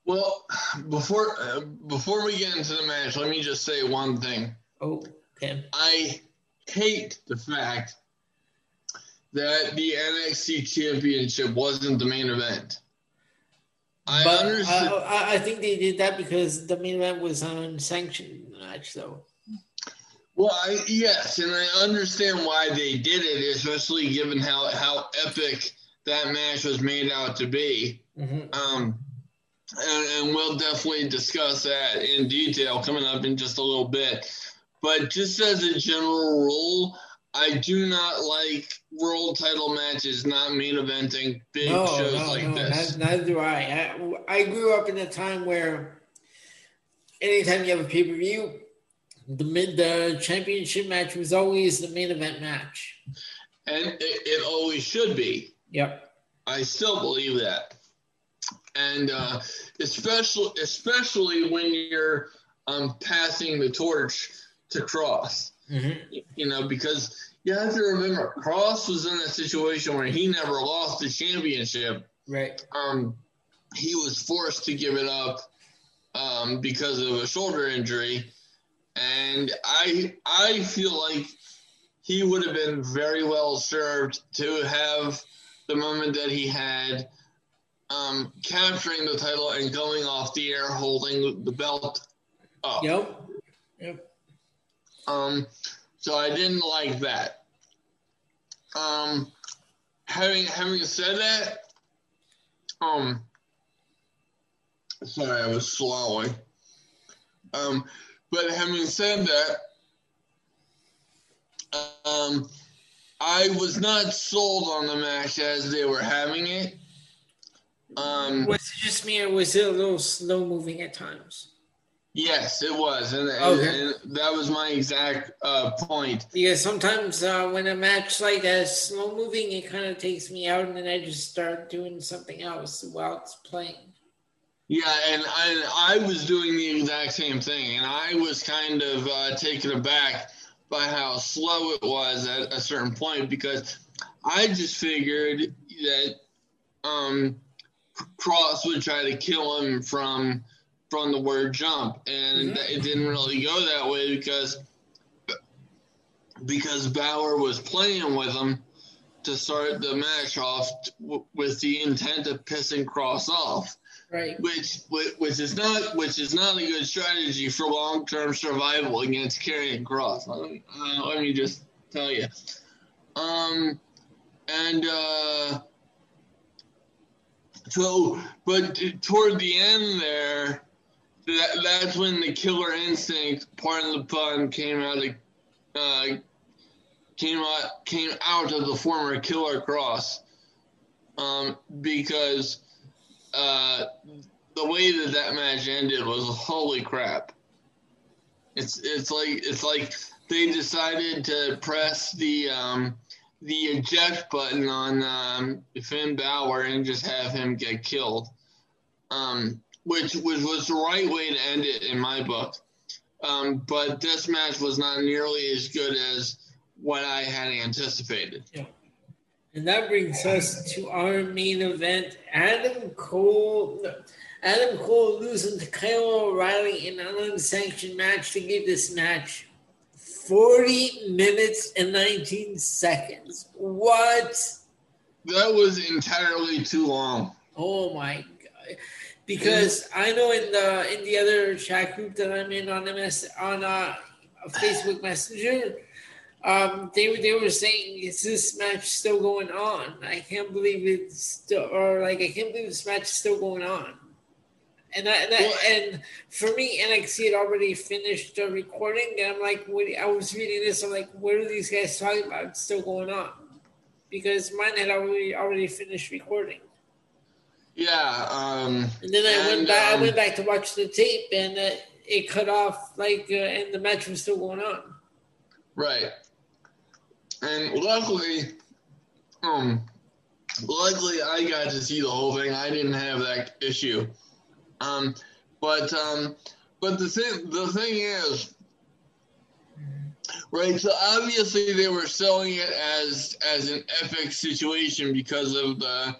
Well, before uh, before we get into the match, let me just say one thing. Oh, okay. I hate the fact that the NXT championship wasn't the main event. I but understand. I, I think they did that because the main event was unsanctioned match, though. Well, I, yes, and I understand why they did it, especially given how how epic that match was made out to be. Mm-hmm. Um, and, and we'll definitely discuss that in detail coming up in just a little bit. But just as a general rule, I do not like world title matches not main eventing big no, shows no, like no, this. Neither do I. I. I grew up in a time where anytime you have a pay per view, the mid the championship match was always the main event match, and it, it always should be. Yep, I still believe that, and uh, especially especially when you're um, passing the torch to Kross. Mm-hmm. You know, because you have to remember, Cross was in a situation where he never lost the championship. Right. Um, he was forced to give it up um, because of a shoulder injury, and I I feel like he would have been very well served to have the moment that he had, um, capturing the title and going off the air holding the belt up. Yep. Yep. Um, so I didn't like that. Um, having having said that, um, sorry, I was swallowing. Um, but having said that, um, I was not sold on the match as they were having it. Um, was it just me, or was it a little slow moving at times? Yes, it was, and, okay. and that was my exact uh, point. Because sometimes uh, when a match like that is slow moving, it kind of takes me out, and then I just start doing something else while it's playing. Yeah, and I, I was doing the exact same thing, and I was kind of uh, taken aback by how slow it was at a certain point because I just figured that um, Kross would try to kill him from from the word jump, and mm-hmm. it didn't really go that way because because Balor was playing with him to start the match off t- with the intent of pissing Kross off. Right. Which which is not which is not a good strategy for long term survival against Karrion Kross. Let me, uh, let me just tell you. Um, and uh, so, but toward the end there, that, that's when the killer instinct, pardon the pun, came out of uh, came out came out of the former Killer Kross, um, because uh, the way that that match ended was holy crap. It's it's like it's like they decided to press the um, the eject button on um, Finn Balor and just have him get killed. Um, which was, was the right way to end it in my book. Um, but this match was not nearly as good as what I had anticipated. Yeah. And that brings us to our main event. Adam Cole Adam Cole losing to Kyle O'Reilly in an unsanctioned match to give this match 40 minutes and 19 seconds. What? That was entirely too long. Oh my god because I know in the in the other chat group that I'm in on MS on uh, Facebook Messenger, um, they were they were saying is this match still going on? I can't believe it's still or like I can't believe this match is still going on. And I, and, I, and for me, NXT had already finished the recording, and I'm like, what, I was reading this, I'm like, what are these guys talking about? It's still going on because mine had already already finished recording. Yeah. Um, and then I and, went back. Um, I went back to watch the tape, and uh, it cut off. Like, uh, and the match was still going on. Right. And luckily, um, luckily I got to see the whole thing. I didn't have that issue. Um, but um, but the thing the thing is, right? So obviously they were selling it as as an epic situation because of the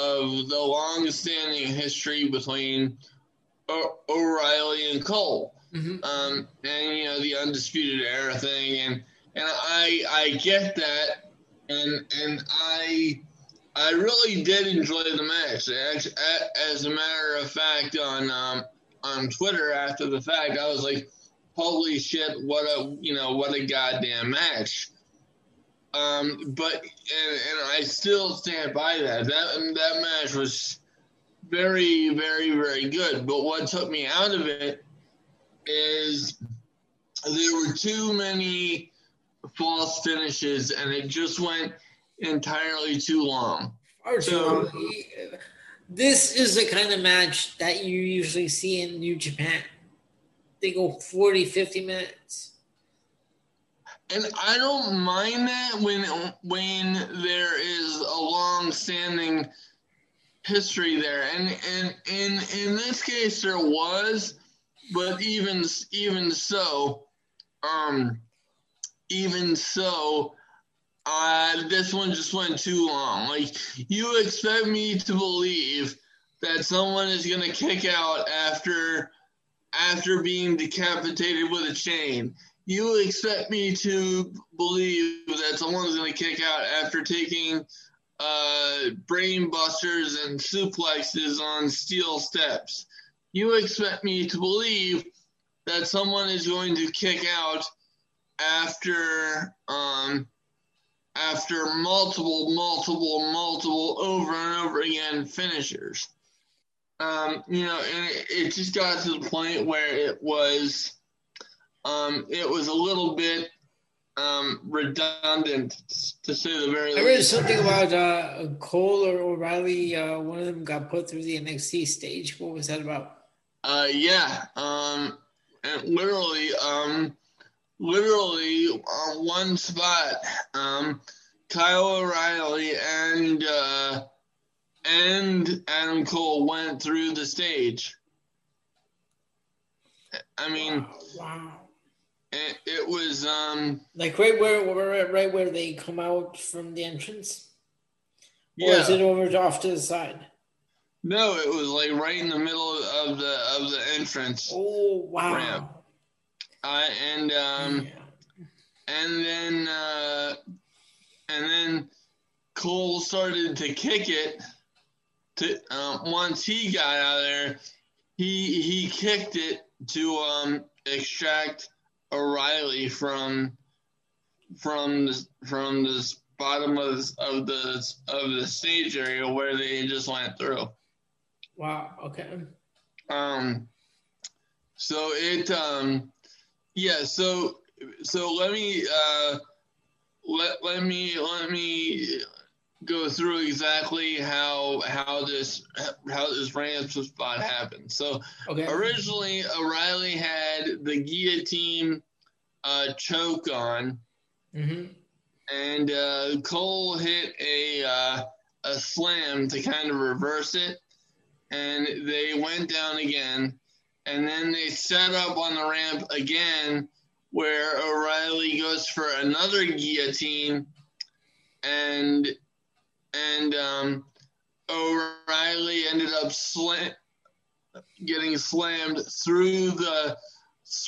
of the long-standing history between o- O'Reilly and Cole, mm-hmm. um, and you know the undisputed era thing, and and I I get that, and and I I really did enjoy the match. As, as a matter of fact, on um, on Twitter after the fact, I was like, "Holy shit! What a you know what a goddamn match!" Um, but and, and I still stand by that. That that match was very, very, very good. But what took me out of it is there were too many false finishes, and it just went entirely too long. So, this is the kind of match that you usually see in New Japan. They go 40, 50 minutes and I don't mind that when when there is a long-standing history there, and and in in this case there was, but even even so, um, even so, uh, this one just went too long. Like you expect me to believe that someone is gonna kick out after after being decapitated with a chain you expect me to believe that someone's going to kick out after taking uh, brain busters and suplexes on steel steps. You expect me to believe that someone is going to kick out after um, after multiple, multiple, multiple, over and over again finishers. Um, you know, and it, it just got to the point where it was um, it was a little bit um, redundant to say the very I read something about uh, Cole or O'Reilly. Uh, one of them got put through the NXT stage. What was that about? Uh, yeah. Um, and literally, um, literally on one spot, um, Kyle O'Reilly and uh, and Adam Cole went through the stage. I mean, wow. It, it was um like right where, right where they come out from the entrance. Yeah. Or is it over off to the side? No, it was like right in the middle of the of the entrance. Oh wow! Ramp. Uh, and um, yeah. and then uh, and then Cole started to kick it. To um, once he got out of there, he he kicked it to um, extract O'Reilly from from the, from the bottom of the, of the of the stage area where they just went through. Wow. Okay. Um. So it um, yeah. So so let me uh, let let me let me go through exactly how how this how this ransom spot happened. So okay. originally O'Reilly had the guillotine uh, choke on, mm-hmm. and uh, Cole hit a uh, a slam to kind of reverse it, and they went down again, and then they set up on the ramp again, where O'Reilly goes for another guillotine, and and um, O'Reilly ended up slam, getting slammed through the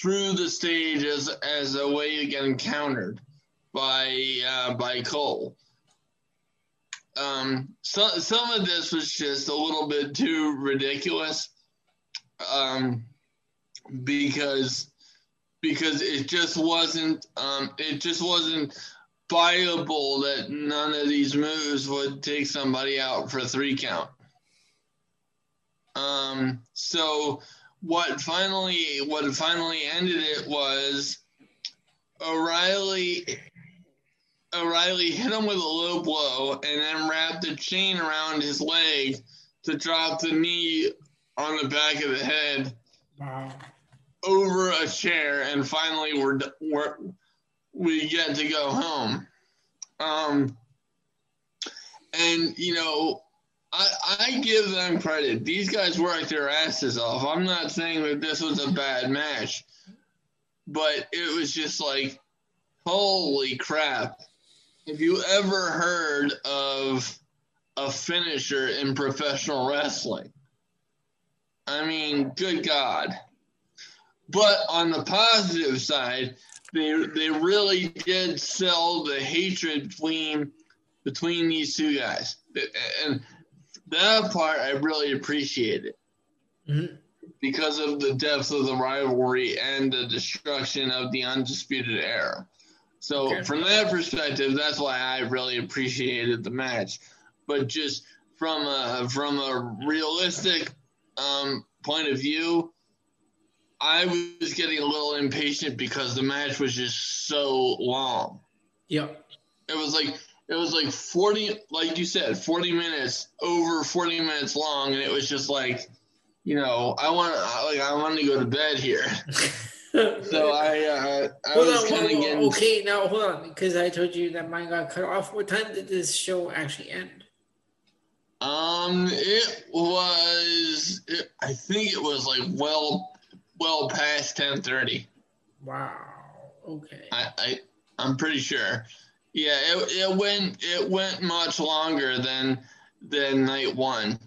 through the stage as as a way to get countered by uh, by Cole. Um, so, some of this was just a little bit too ridiculous, um, because because it just wasn't um, it just wasn't viable that none of these moves would take somebody out for a three count. Um, so what finally what finally ended it was O'Reilly O'Reilly hit him with a low blow and then wrapped a chain around his leg to drop the knee on the back of the head wow. over a chair and finally we're, we're we get to go home. Um, and you know, I, I give them credit. These guys worked their asses off. I'm not saying that this was a bad match, but it was just like, holy crap. Have you ever heard of a finisher in professional wrestling? I mean, good God. But on the positive side, they they really did sell the hatred between between these two guys, and that part I really appreciated mm-hmm. because of the depth of the rivalry and the destruction of the undisputed era. So okay. from that perspective, that's why I really appreciated the match. But just from a from a realistic um, point of view, I was getting a little impatient because the match was just so long. Yeah. It was like it was like 40 like you said 40 minutes over 40 minutes long and it was just like you know i want like i want to go to bed here so i uh i hold was kind of getting okay now hold on because i told you that mine got cut off what time did this show actually end um it was it, i think it was like well well past 10:30. Wow. Okay. I, I I'm pretty sure. Yeah, it, it went it went much longer than than night one.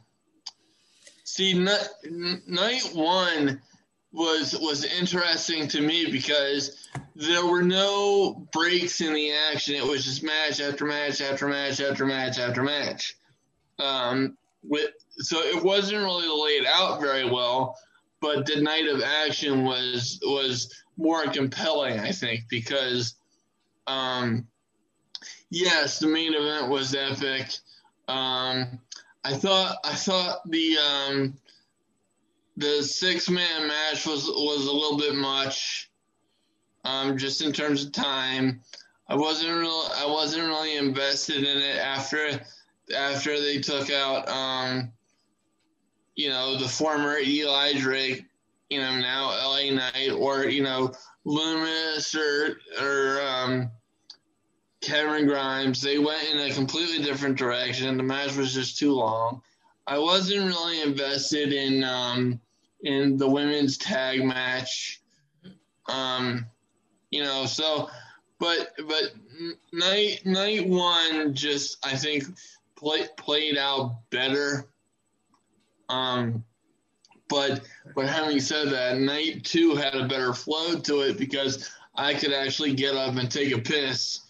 See, night, night one was was interesting to me because there were no breaks in the action. It was just match after match after match after match after match. Um, with so it wasn't really laid out very well but the night of action was was more compelling, I think, because um, yes, the main event was epic. Um, I thought I thought the um, the six man match was was a little bit much, um, just in terms of time. I wasn't real. I wasn't really invested in it after after they took out, um, you know, the former Eli Drake, you know, now LA Knight, or you know, Lumis or or um, Cameron Grimes. They went in a completely different direction. The match was just too long. I wasn't really invested in um, in the women's tag match. Um, you know, so but but night night one just I think play, played out better. Um, but but having said that, night two had a better flow to it because I could actually get up and take a piss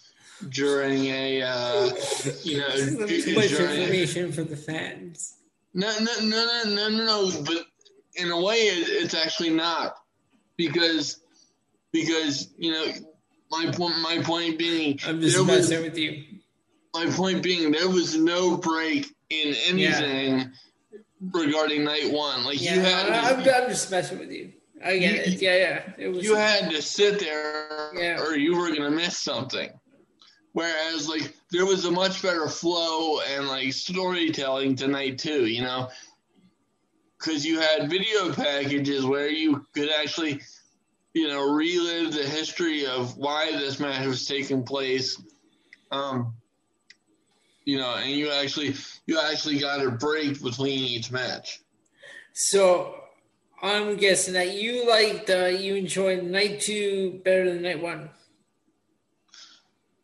during a uh, you know much information for the fans. No, no, no, no, no, no. But in a way, it, it's actually not because because you know my point. My point being, I'm just messing with you. My point being, there was no break in anything yeah. Regarding night one. Like yeah, you had, I, am just messing with you. I get you, it. Yeah, yeah. It was. You had to sit there, yeah. or you were gonna miss something. Whereas, like, there was a much better flow and like storytelling tonight too. You know, because you had video packages where you could actually you know, relive the history of why this match was taking place. Um, you know, and you actually you actually got a break between each match. So I'm guessing that you liked uh, you enjoyed night two better than night one.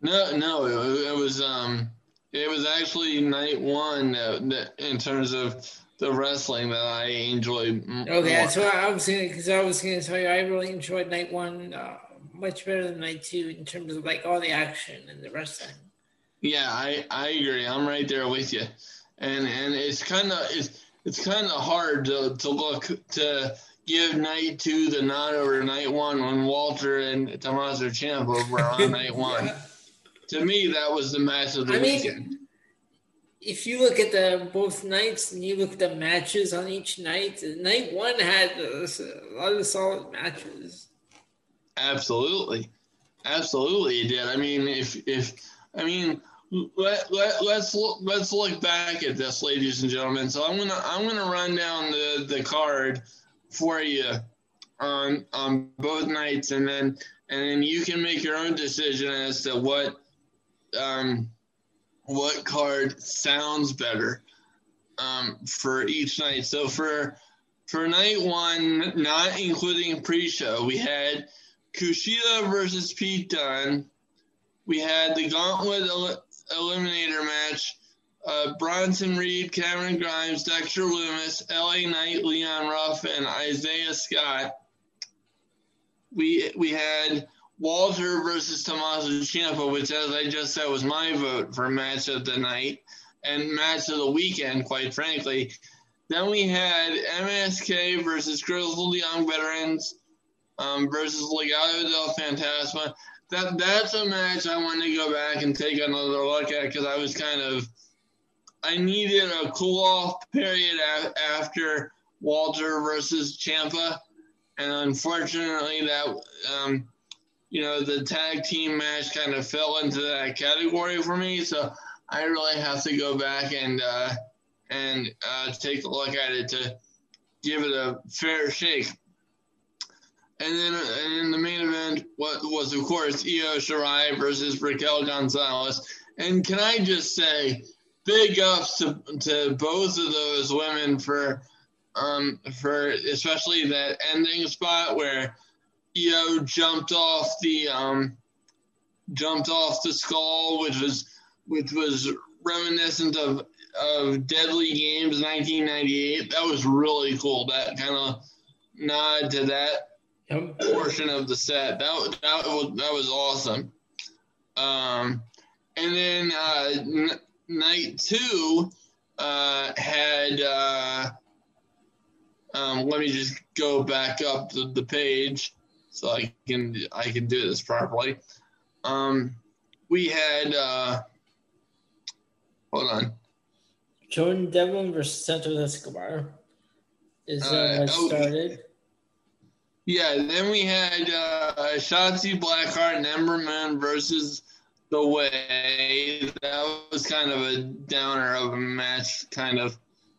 No, no, it, it was um, it was actually night one that, that in terms of the wrestling that I enjoyed. Okay, that's what I was gonna because I was gonna tell you I really enjoyed night one uh, much better than night two in terms of like all the action and the wrestling. Yeah, I I agree. I'm right there with you, and and it's kind of it's it's kind of hard to to look to give night two the nod over night one when Walter and Tommaso Ciampa were on night one. yeah. To me, that was the match of the I weekend. Mean, if you look at the both nights and you look at the matches on each night, night one had a, lot of solid matches. Absolutely, absolutely, it did. I mean, if if I mean, let, let let's look, let's look back at this, ladies and gentlemen. So I'm gonna I'm gonna run down the the card for you on on both nights, and then and then you can make your own decision as to what um what card sounds better um, for each night. So for for night one, not including pre-show, we had Kushida versus Pete Dunne. We had the Gauntlet Eliminator match. Uh, Bronson Reed, Cameron Grimes, Dexter Lumis, LA Knight, Leon Ruff, and Isaiah Scott. We we had Walter versus Tommaso Ciampa, which, as I just said, was my vote for match of the night and match of the weekend, quite frankly. Then we had MSK versus Grizzled Young Veterans um, versus Legado del Fantasma. That that's a match I want to go back and take another look at because I was kind of I needed a cool off period after Walter versus Ciampa, and unfortunately that um, you know, the tag team match kind of fell into that category for me. So I really have to go back and uh, and uh, take a look at it to give it a fair shake. And then and in the main event what was of course Io Shirai versus Raquel Gonzalez. And can I just say, big ups to to both of those women for um for especially that ending spot where Io jumped off the um, jumped off the skull, which was which was reminiscent of of Deadly Games 1998. That was really cool. That kind of nod to that yep. portion of the set. That that was that was awesome. Um, and then uh, n- night two uh, had. Uh, um, let me just go back up the, the page so I can I can do this properly. Um, we had uh, hold on. Jordan Devlin versus Santos Escobar is uh, uh oh, started. Yeah, then we had uh, Shotzi Blackheart and Ember Moon versus the way. That was kind of a downer of a match, kind of.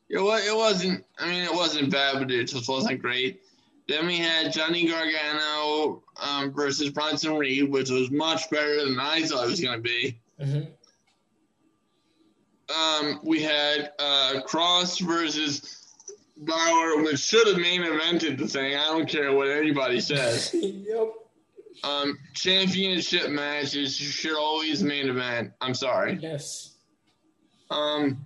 It was. It wasn't. I mean, it wasn't bad, but it just wasn't great. Then we had Johnny Gargano um, versus Bronson Reed, which was much better than I thought it was going to be. Mm-hmm. Um, we had uh, Kross versus Balor, which should have main evented the thing. I don't care what anybody says. yep. Um, championship matches should always main event. I'm sorry. Yes. Um,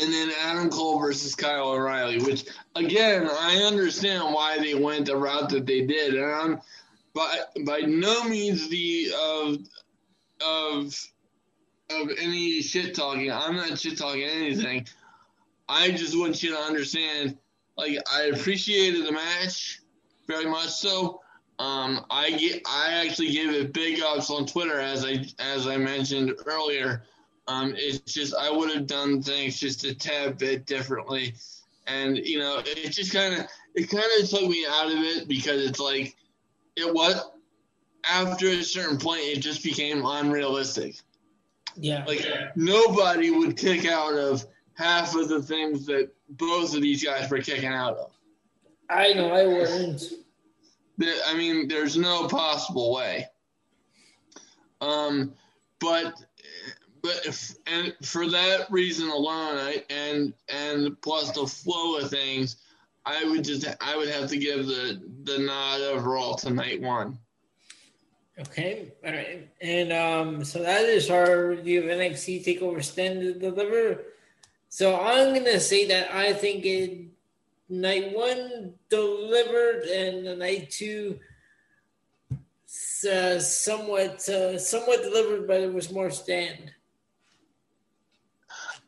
and then Adam Cole versus Kyle O'Reilly, which again I understand why they went the route that they did, and I'm by by no means the of of of any shit talking. I'm not shit talking anything. I just want you to understand. Like I appreciated the match very much so. Um, I get I actually gave it big ups on Twitter as I as I mentioned earlier. Um, it's just I would have done things just a tad bit differently, and you know it just kind of it kind of took me out of it because it's like it was after a certain point it just became unrealistic. Yeah, like nobody would kick out of half of the things that both of these guys were kicking out of. I know I wouldn't. I mean, there's no possible way. Um, but but if, and for that reason alone, I, and and plus the flow of things, I would just I would have to give the the nod overall to night one. Okay, all right, and um, so that is our review of NXT Takeover Stand to Deliver. So I'm gonna say that I think it night one delivered and night two uh, somewhat uh, somewhat delivered, but it was more stand.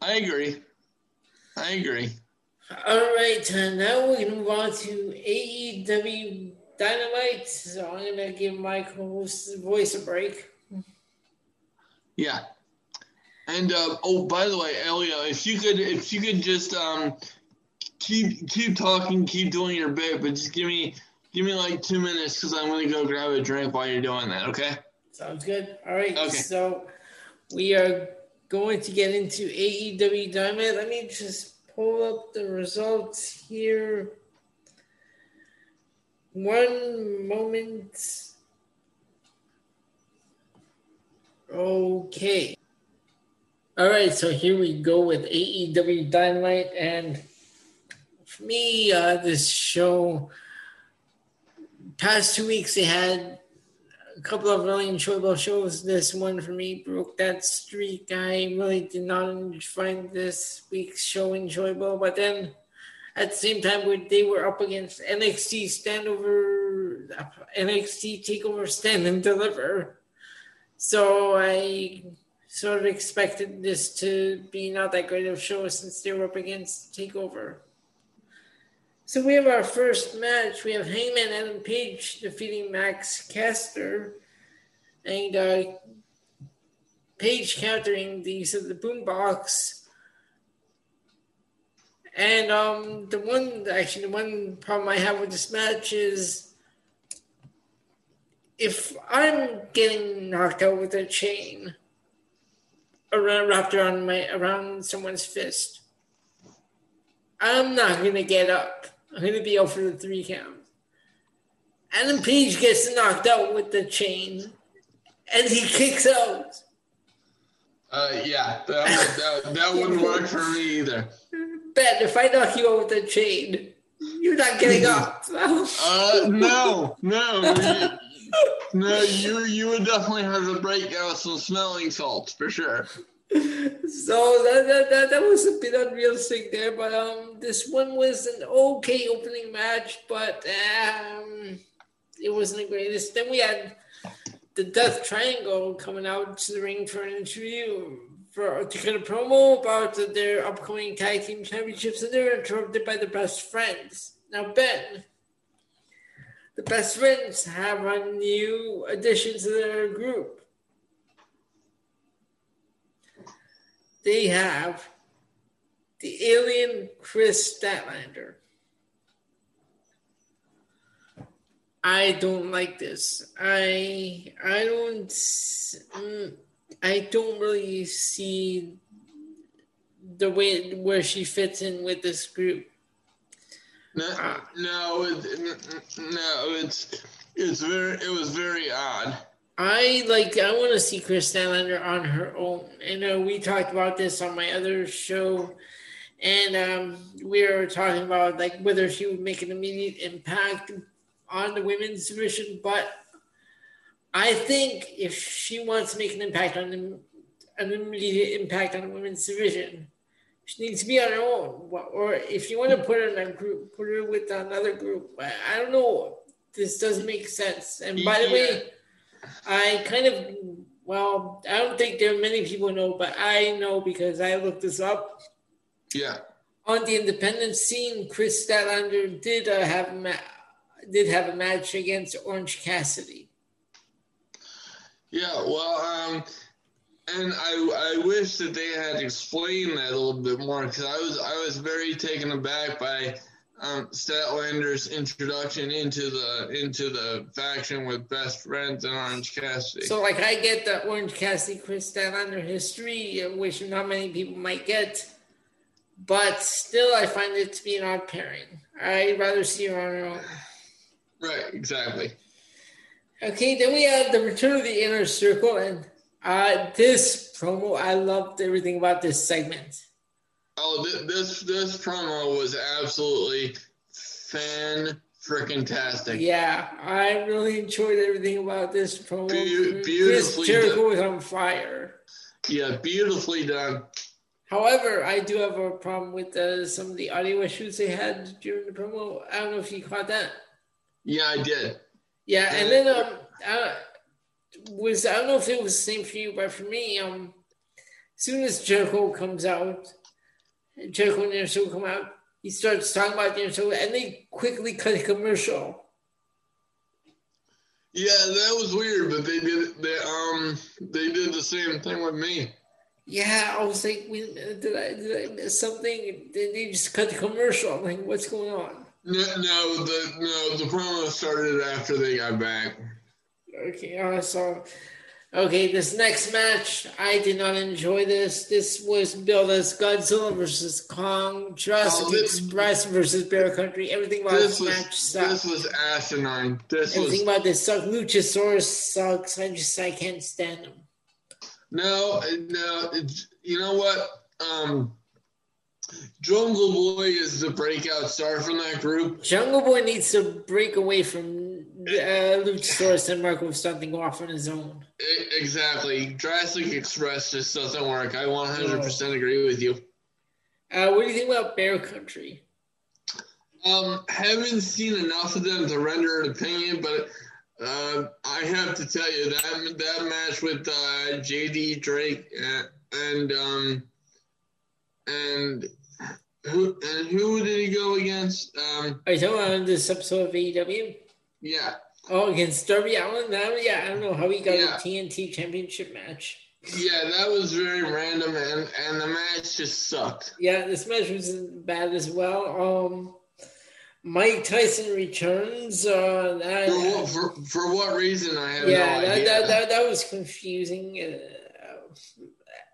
I agree. I agree. All right, uh, now we can move on to AEW Dynamite. So I'm gonna give my co-host voice a break. Yeah. And uh, oh, by the way, Elio, if you could, if you could just um, keep keep talking, keep doing your bit, but just give me give me like two minutes because I'm gonna go grab a drink while you're doing that. Okay. Sounds good. All right. Okay. So we are going to get into AEW Dynamite. Let me just pull up the results here. One moment. Okay. All right, so here we go with AEW Dynamite. And for me, uh, this show, past two weeks, they had a couple of really enjoyable shows. This one for me broke that streak. I really did not find this week's show enjoyable, but then at the same time, they were up against NXT Standover, NXT Takeover Stand and Deliver. So I sort of expected this to be not that great of a show since they were up against Takeover. So we have our first match. We have Hangman Adam Page defeating Max Caster, and uh, Page countering the use the boombox. And um, the one, actually, the one problem I have with this match is if I'm getting knocked out with a chain around wrapped around my around someone's fist, I'm not gonna get up. I'm to be for the three count. Adam Page gets knocked out with the chain, and he kicks out. Uh, yeah, that, that, that wouldn't work for me either. Ben, if I knock you out with the chain, you're not getting up. uh, no, no, no. You you would definitely have to break out some smelling salts for sure so that, that, that, that was a bit unrealistic there, but um, this one was an okay opening match, but um, it wasn't the greatest. Then we had the Death Triangle coming out to the ring for an interview for to get a promo about their upcoming tag team championships, and they were interrupted by the Best Friends. Now, Ben, the Best Friends have a new addition to their group. they have the alien Kris Statlander. I don't like this. I I don't. Mm, I don't really see the way where she fits in with this group. No, no, it, no, it's it's very it was very odd. I like I want to see Kris Statlander on her own. And uh, we talked about this on my other show, and um, we were talking about like whether she would make an immediate impact on the women's division. But I think if she wants to make an impact on the, an immediate impact on the women's division, she needs to be on her own. Or if you want to put her in a group, put her with another group. I, don't know. This doesn't make sense. And by yeah. the way, I kind of well, I don't think there are many people know, but I know because I looked this up. Yeah. On the independent scene, Kris Statlander did uh, have a ma- did have a match against Orange Cassidy. Yeah, well, um, and I I wish that they had explained that a little bit more because I was I was very taken aback by um, Statlander's introduction into the into the faction with best friends and Orange Cassidy. So, like, I get the Orange Cassidy Kris Statlander history, which not many people might get, but still, I find it to be an odd pairing. I'd rather see her on her own. Right, exactly. Okay, then we have the return of the inner circle, and uh, this promo, I loved everything about this segment. Oh, this this promo was absolutely fan freaking tastic. Yeah, I really enjoyed everything about this promo. Be- beautifully Chris Jericho was on fire. Yeah, beautifully done. However, I do have a problem with uh, some of the audio issues they had during the promo. I don't know if you caught that. Yeah, I did. Yeah, and then um, I was I don't know if it was the same for you, but for me, um, as soon as Jericho comes out, Jericho and Anderson come out, he starts talking about the and they quickly cut a commercial. Yeah, that was weird, but they did they um they did the same thing with me. Yeah, I was like, did I did I miss something? Did they just cut the commercial? I'm like, what's going on? No, no, the no, the promo started after they got back. Okay, uh, so okay, this next match, I did not enjoy this. This was billed as Godzilla versus Kong, Jurassic oh, this, Express versus Bear Country. Everything about this, this was, match sucked. This was asinine. This everything was, about this sucked. Luchasaurus sucks. I just I can't stand him. No, no, you know what? Um, Jungle Boy is the breakout star from that group. Jungle Boy needs to break away from uh, Luchasaurus and with something off on his own. Exactly. Jurassic Express just doesn't work. I 100% agree with you. Uh, what do you think about Bear Country? Um, haven't seen enough of them to render an opinion, but uh, I have to tell you that that match with uh, JD Drake and, and um and who and who did he go against? Um, Are you talking about this episode of AEW? Yeah. Oh, against Darby Allin? Now, yeah, I don't know how he got yeah. a TNT Championship match. Yeah, that was very random, and and the match just sucked. Yeah, this match was bad as well. Um, Mike Tyson returns. Uh, that, for, what, for, for what reason? I have yeah, no that, that, that, that, was confusing.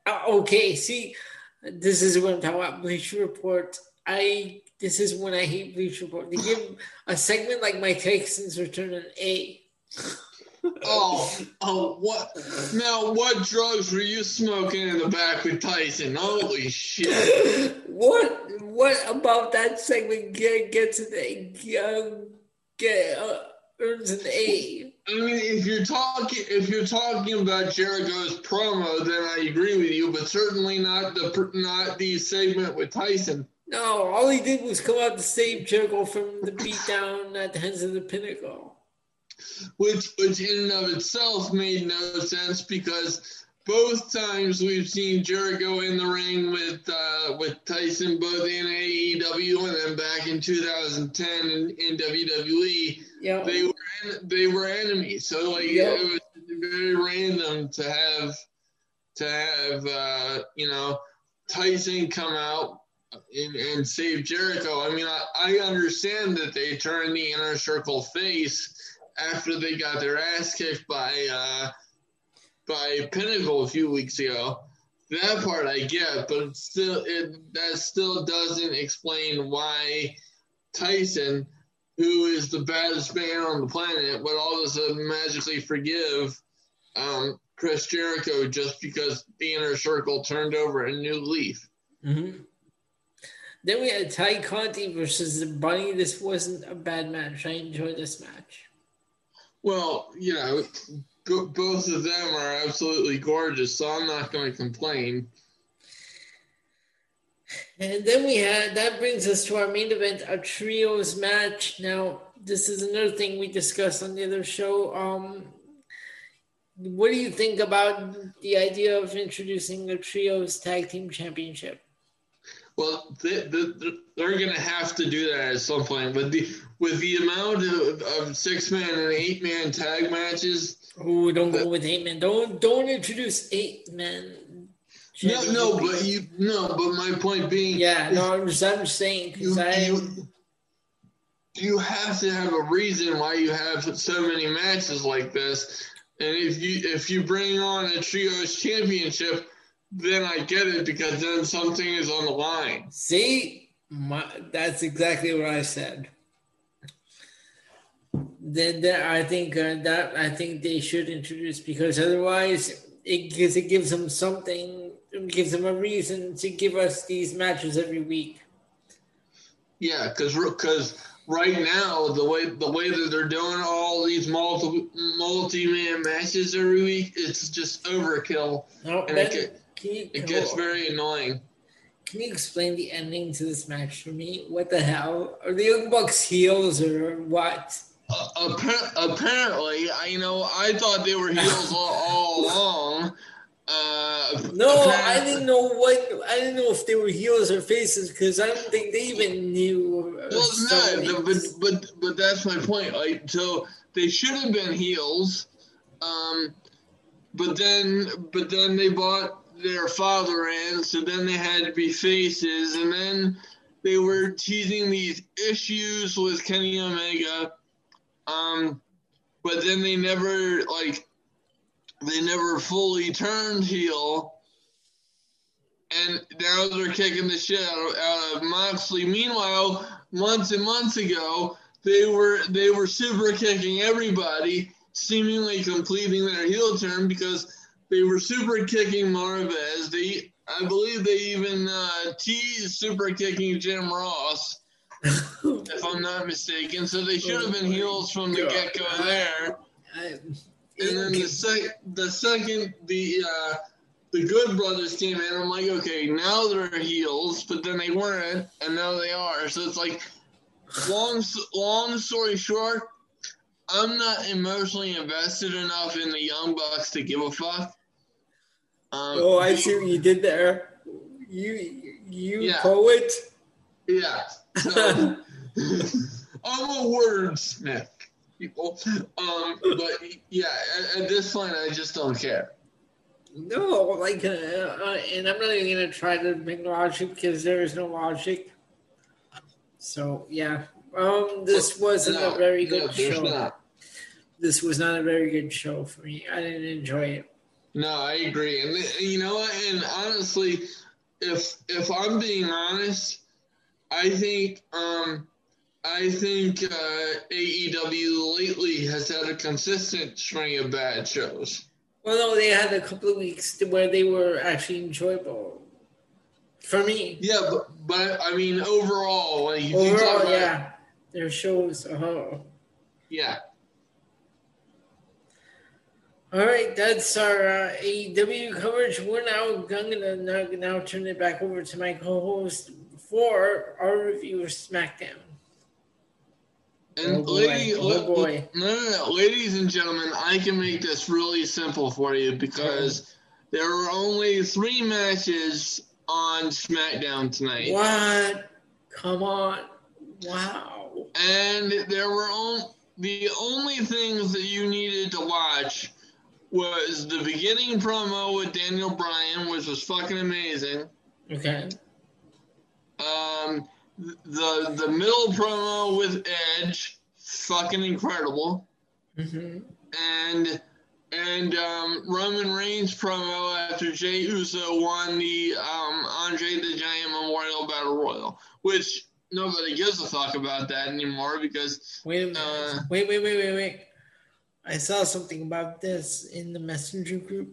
Uh, uh, okay, see, this is what I'm talking about. Bleacher Report. I this is when I hate Bleacher Report. They give a segment like Mike Tyson's return an A. oh, oh, what? Now, what drugs were you smoking in the back with Tyson? Holy shit! what? What about that segment get, gets an A? Uh, get uh, earns an A. I mean, if you're talking if you're talking about Jericho's promo, then I agree with you, but certainly not the not the segment with Tyson. No, all he did was come out to save Jericho from the beatdown at the hands of the Pinnacle. Which, which in and of itself made no sense because both times we've seen Jericho in the ring with uh, with Tyson, both in AEW and then back in 2010 in, in WWE, yep. they were they were enemies. So like yep. it was very random to have to have uh, you know Tyson come out and, and save Jericho. I mean, I, I understand that they turned the inner circle face after they got their ass kicked by uh, by Pinnacle a few weeks ago. That part I get, but still, it that still doesn't explain why Tyson, who is the baddest man on the planet, would all of a sudden magically forgive um, Chris Jericho just because the inner circle turned over a new leaf. Mm-hmm. Then we had Tay Conti versus the Bunny. This wasn't a bad match. I enjoyed this match. Well, you know, both of them are absolutely gorgeous, so I'm not going to complain. And then we had that brings us to our main event, a trios match. Now, this is another thing we discussed on the other show. Um, what do you think about the idea of introducing a trios tag team championship? Well, they, they're going to have to do that at some point. With the with the amount of, of six man and eight man tag matches. Oh, don't go with eight man. Don't don't introduce eight men. No, no, but you no, but my point being. Yeah, no, I'm just, I'm just saying because I. You, you have to have a reason why you have so many matches like this, and if you if you bring on a trios championship, then I get it because then something is on the line. See, my, that's exactly what I said then, then I think uh, that I think they should introduce because otherwise it gives it gives them something, it gives them a reason to give us these matches every week. Yeah, because because right now the way the way that they're doing all these multi multi man matches every week, it's just overkill, no, and it, you, it gets very annoying. Can you explain the ending to this match for me? What the hell are the Young Bucks heels or what? Uh, apparently, I know I thought they were heels all, all along. Uh, no, I didn't know what I didn't know if they were heels or faces because I don't think they even knew. Uh, well, no, but but but that's my point. Like, so they should have been heels, um, but then but then they bought their father in, so then they had to be faces, and then they were teasing these issues with Kenny Omega um, but then they never like they never fully turned heel. And now they're kicking the shit out of, out of Moxley. Meanwhile, months and months ago, they were they were super kicking everybody, seemingly completing their heel turn because they were super kicking Marvez. They, I believe, they even uh, teased super kicking Jim Ross if I'm not mistaken. So they should have been heels from the get go there. and then the sec- the second the uh, the Good Brothers came in, I'm like, okay, now they're heels, but then they weren't, and now they are. So it's like, long long story short, I'm not emotionally invested enough in the Young Bucks to give a fuck. Um, oh, I see what you did there. You you yeah. poet. Yeah. So, I'm a wordsmith, people. Um, but yeah, at, at, this point, I just don't care. No, like, uh, uh, and I'm not even gonna try to make logic because there is no logic. So yeah, um, this wasn't no, a very good no, show. Not. This was not a very good show for me. I didn't enjoy it. No, I agree, and you know what? And honestly, if if I'm being honest, I think um, I think uh, AEW lately has had a consistent string of bad shows. Well, no, they had a couple of weeks where they were actually enjoyable for me. Yeah, but, but I mean, overall, like overall, yeah, their shows. Uh-huh. Yeah. All right, that's our uh, AEW coverage. We're now I'm gonna now, now turn it back over to my co-host for our review of SmackDown. And oh lady, oh boy. No, no, no, ladies and gentlemen, I can make this really simple for you because there are only three matches on SmackDown tonight. What? Come on! Wow. And there were only the only things that you needed to watch was the beginning promo with Daniel Bryan, which was fucking amazing. Okay. Um, the the middle promo with Edge, fucking incredible. Mm-hmm. And and um, Roman Reigns promo after Jey Uso won the um, Andre the Giant Memorial Battle Royal, which nobody gives a fuck about that anymore because. Wait. Uh, wait, wait, wait, wait, wait. I saw something about this in the messenger group.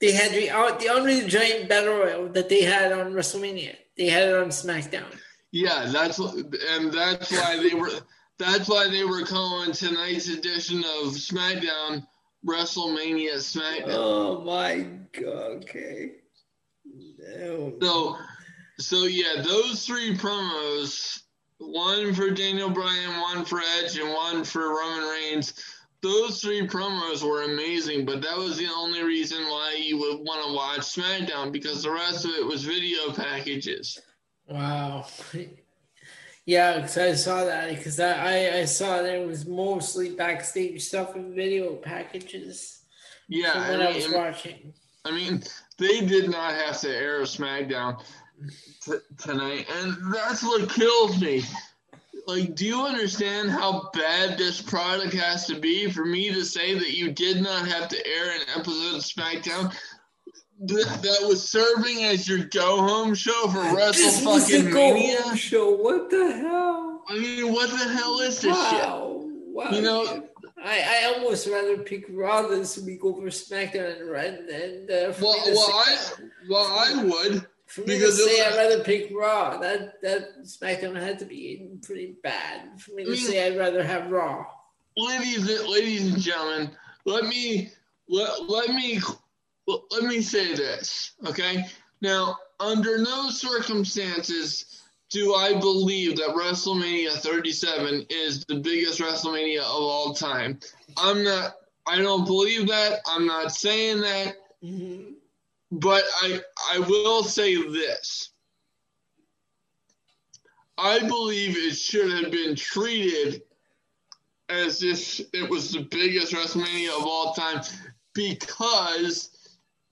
They had the the the Giant Battle Royal that they had on WrestleMania. They had it on SmackDown. Yeah, that's and that's why they were. That's why they were calling tonight's edition of SmackDown WrestleMania SmackDown. Oh my god! Okay. No. So, so yeah, those three promos, one for Daniel Bryan, one for Edge, and one for Roman Reigns. Those three promos were amazing, but that was the only reason why you would want to watch SmackDown because the rest of it was video packages. Wow. Yeah, because I saw that because I, I saw that it was mostly backstage stuff and video packages. Yeah, I, mean, I was watching. I mean, they did not have to air SmackDown t- tonight, and that's what kills me. Like, do you understand how bad this product has to be for me to say that you did not have to air an episode of SmackDown? that was serving as your go home show for Wrestle this fucking was Mania show. What the hell? I mean, what the hell is this wow. shit? Wow. You know, I, I almost rather pick Raw this week over SmackDown and Red. And uh, well, well, I well, I would. For me because to say I'd rather pick Raw, that that SmackDown had to be pretty bad. For me to I mean, say I'd rather have Raw. Ladies, ladies and gentlemen, let me let, let me let me say this, okay? Now, under no circumstances do I believe that WrestleMania 37 is the biggest WrestleMania of all time. I'm not, I don't believe that. I'm not saying that. Mm-hmm. But I, I will say this. I believe it should have been treated as if it was the biggest WrestleMania of all time because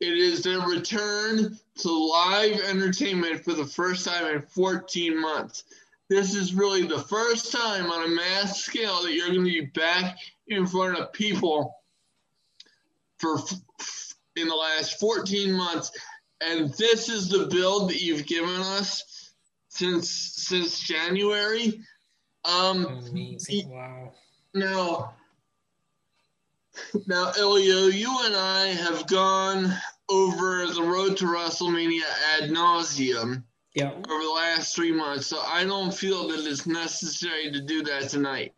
it is their return to live entertainment for the first time in 14 months. This is really the first time on a mass scale that you're going to be back in front of people for in the last 14 months and this is the build that you've given us since since January. Um, Amazing! Wow. Now, now, Elio, you and I have gone over the road to WrestleMania ad nauseum yeah. over the last three months, so I don't feel that it's necessary to do that tonight.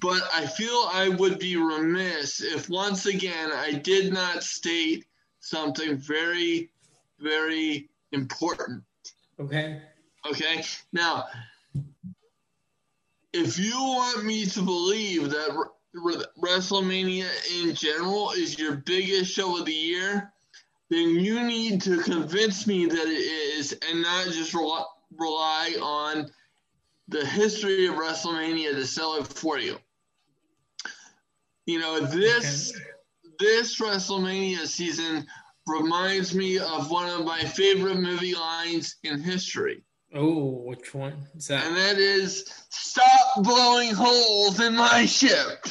But I feel I would be remiss if once again I did not state something very, very important. Okay. Okay. Now, if you want me to believe that WrestleMania in general is your biggest show of the year, then you need to convince me that it is and not just rely on the history of WrestleMania to sell it for you. You know, this this WrestleMania season reminds me of one of my favorite movie lines in history. Oh, which one is that? And that is stop blowing holes in my ship.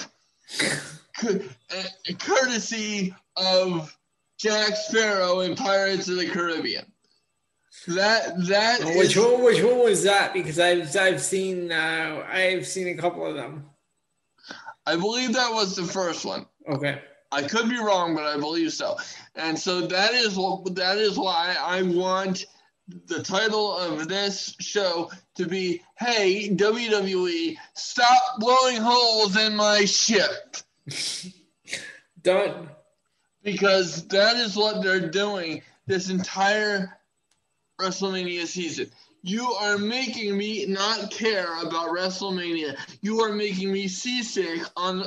Eh, courtesy of Jack Sparrow in Pirates of the Caribbean. That that oh, which is, one which one was that? Because I've I've seen uh, I've seen a couple of them. I believe that was the first one. Okay. I could be wrong, but I believe so. And so that is what that is why I want the title of this show to be Hey WWE, stop blowing holes in my ship. Done. Because that is what they're doing this entire WrestleMania season. You are making me not care about WrestleMania. You are making me seasick on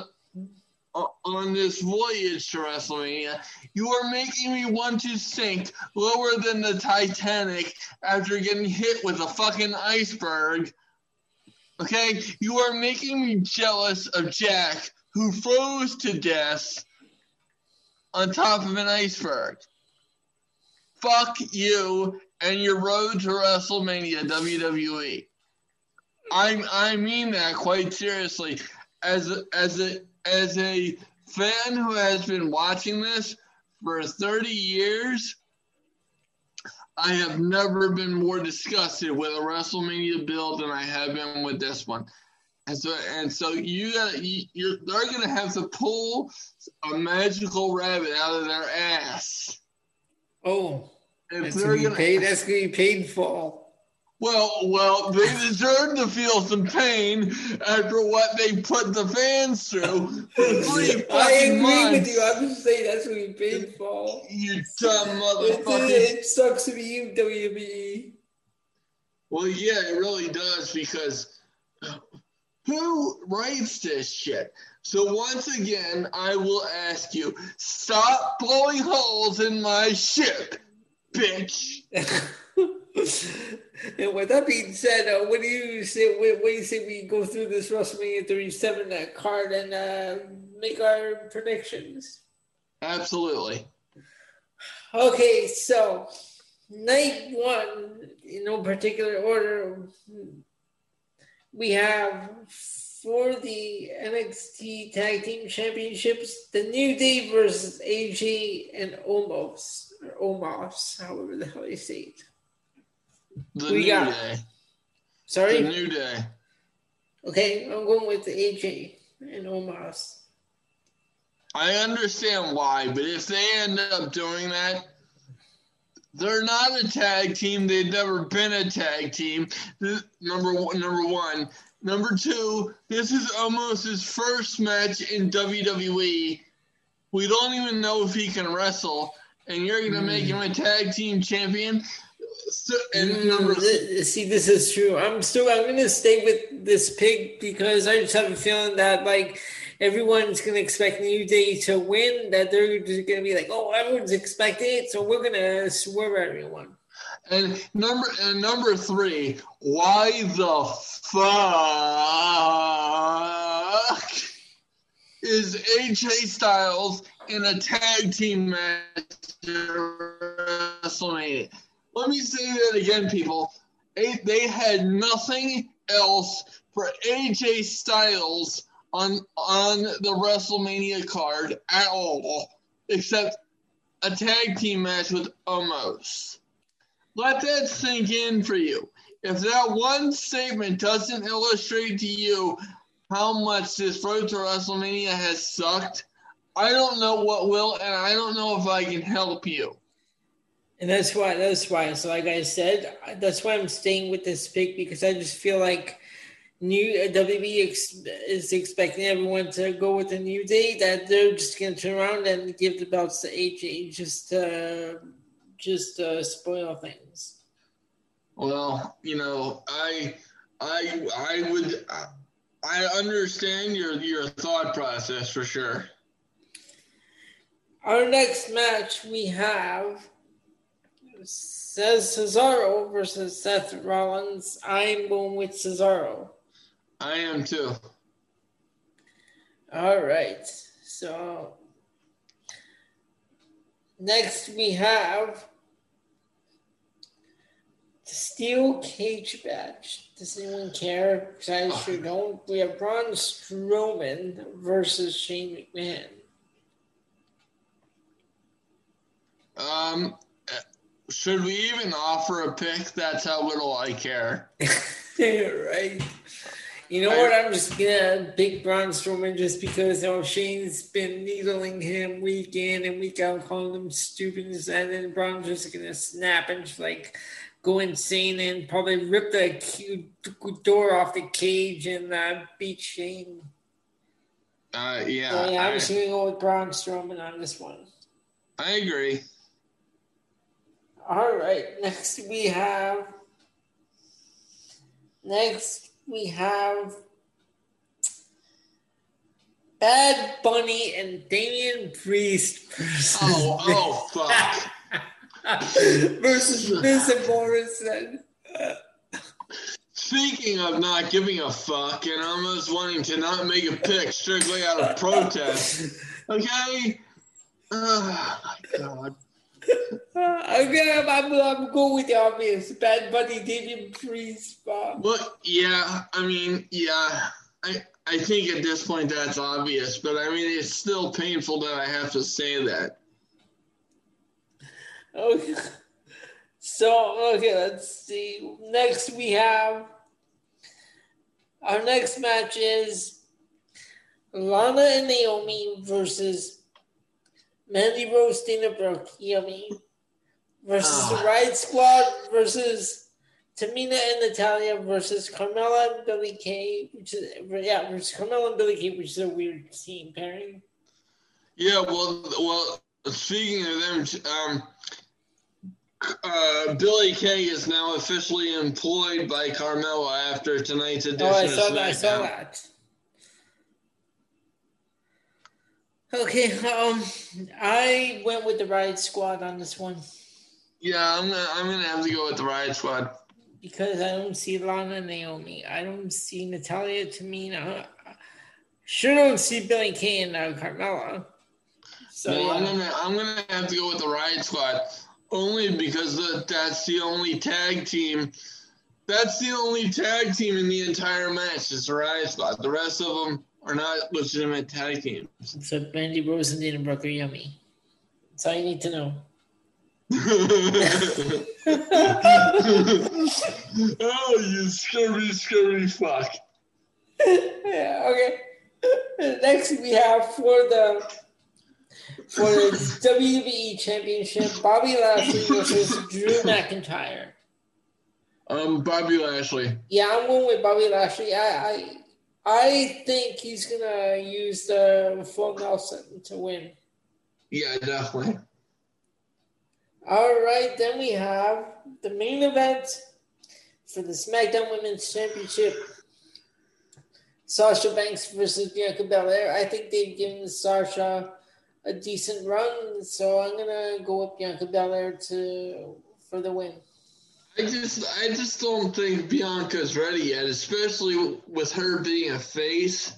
uh, on this voyage to WrestleMania. You are making me want to sink lower than the Titanic after getting hit with a fucking iceberg. Okay? You are making me jealous of Jack, who froze to death on top of an iceberg. Fuck you and your road to WrestleMania, WWE. I I mean that quite seriously. As as a as a fan who has been watching this for 30 years, I have never been more disgusted with a WrestleMania build than I have been with this one. And so, and so you got you, they're gonna have to pull a magical rabbit out of their ass. Oh, if that's they're gonna, paid, that's gonna be painful. Well, well, they deserve to feel some pain after what they put the fans through for three I agree months. with you. I'm just saying that's what you paid for. You dumb motherfucker. It, it sucks to be you, WWE. Well, yeah, it really does because who writes this shit? So once again, I will ask you: stop blowing holes in my ship, bitch. and with that being said, uh, what do you say? What, what, do you say we go through this WrestleMania 37 uh, card and uh, make our predictions? Absolutely. Okay, so night one, in no particular order, we have for the NXT Tag Team Championships, the New Day versus AJ and Omos, or Omos, however the hell you say it. The we New got, Day. Sorry? The New Day. Okay, I'm going with AJ and Omos. I understand why, but if they end up doing that, they're not a tag team. They've never been a tag team. Number one, number one. Number two, this is almost his first match in WWE. We don't even know if he can wrestle, and you're gonna make him a tag team champion. So, and mm, number see, this is true. I'm still. I'm gonna stay with this pig because I just have a feeling that like everyone's gonna expect New Day to win. That they're just gonna be like, oh, everyone's expecting it, so we're gonna swerve everyone. And number and number three, why the fuck is AJ Styles in a tag team match WrestleMania? Let me say that again, people. They had nothing else for AJ Styles on on the WrestleMania card at all, except a tag team match with Omos. Let that sink in for you. If that one statement doesn't illustrate to you how much this road to WrestleMania has sucked, I don't know what will, and I don't know if I can help you. And that's why that's why. So like I said, that's why I'm staying with this pick because I just feel like new uh, WB ex, is expecting everyone to go with a new day that they're just gonna turn around and give the belts to AJ just uh, just uh, spoil things. Well, you know, I I I would I understand your your thought process for sure. Our next match we have says Cesaro versus Seth Rollins. I'm going with Cesaro. I am too. All right. So next we have the steel cage match. Does anyone care? Because I oh. sure don't. We have Braun Strowman versus Shane McMahon. Um, should we even offer a pick? That's how little I care. right. You know I, what? I'm just gonna pick Braun Strowman just because you know, Shane's been needling him week in and week out, calling him stupid, and then Braun's just gonna snap and just like go insane and probably rip the door off the cage and uh, beat Shane. Uh, yeah, so, yeah, I'm just gonna go with Braun Strowman on this one. I agree. All right, next we have next we have Bad Bunny and Damian Priest versus Oh, oh fuck. versus and Morrison. Speaking of not giving a fuck and almost wanting to not make a pick strictly out of protest, okay? Oh my god. I'm, I'm, I'm going with the obvious. Bad Bunny, Damian Priest. Well, yeah, I mean, yeah. I I think at this point that's obvious, but I mean it's still painful that I have to say that. Okay. So okay, let's see. Next we have our next match is Lana and Naomi versus Mandy Rose, Dana Brooke, Yummy versus oh. the Riot Squad versus Tamina and Natalya versus Carmella and Billie Kay, which is yeah, versus Carmella and Billie Kay, which is a weird team pairing. Yeah, well, well, speaking of them, um, uh, Billie Kay is now officially employed by Carmella after tonight's edition. Oh, I saw that. I saw that. Okay, um, I went with the Riot Squad on this one. Yeah, I'm gonna I'm gonna have to go with the Riot Squad because I don't see Lana Naomi. I don't see Natalya Tamina. Sure, don't see Billie Kay and uh, Carmella. So well. I'm gonna I'm gonna have to go with the Riot Squad only because the, that's the only tag team. That's the only tag team in the entire match. It's the Riot Squad. The rest of them are not legitimate tag teams. So Mandy Rose and Brooke are yummy. That's all you need to know. oh, you scary, scary fuck. yeah, okay. Next, we have for the for the WWE Championship, Bobby Lashley versus Drew McIntyre. Um, Bobby Lashley. Yeah, I'm going with Bobby Lashley. I, I, I think he's gonna use the full Nelson to win. Yeah, definitely. All right, then we have the main event for the SmackDown Women's Championship. Sasha Banks versus Bianca Belair. I think they've given Sasha a decent run, so I'm gonna go with Bianca Belair to for the win. I just I just don't think Bianca's ready yet, especially with her being a face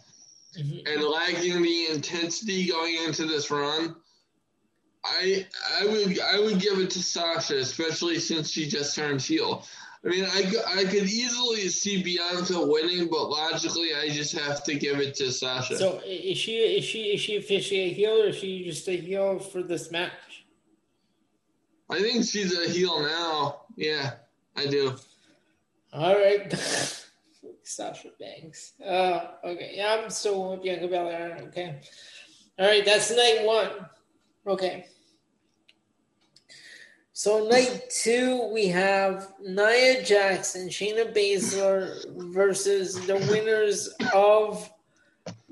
mm-hmm. and lacking the intensity going into this run. I I would I would give it to Sasha, especially since she just turned heel. I mean, I, I could easily see Bianca winning, but logically, I just have to give it to Sasha. So is she is she is she officially a heel, or is she just a heel for this match? I think she's a heel now. Yeah, I do. All right, Sasha Banks. Uh, okay, yeah, I'm still with Bianca Belair. Okay, all right, that's night one. Okay. So night two, we have Nia Jackson, Shayna Baszler versus the winners of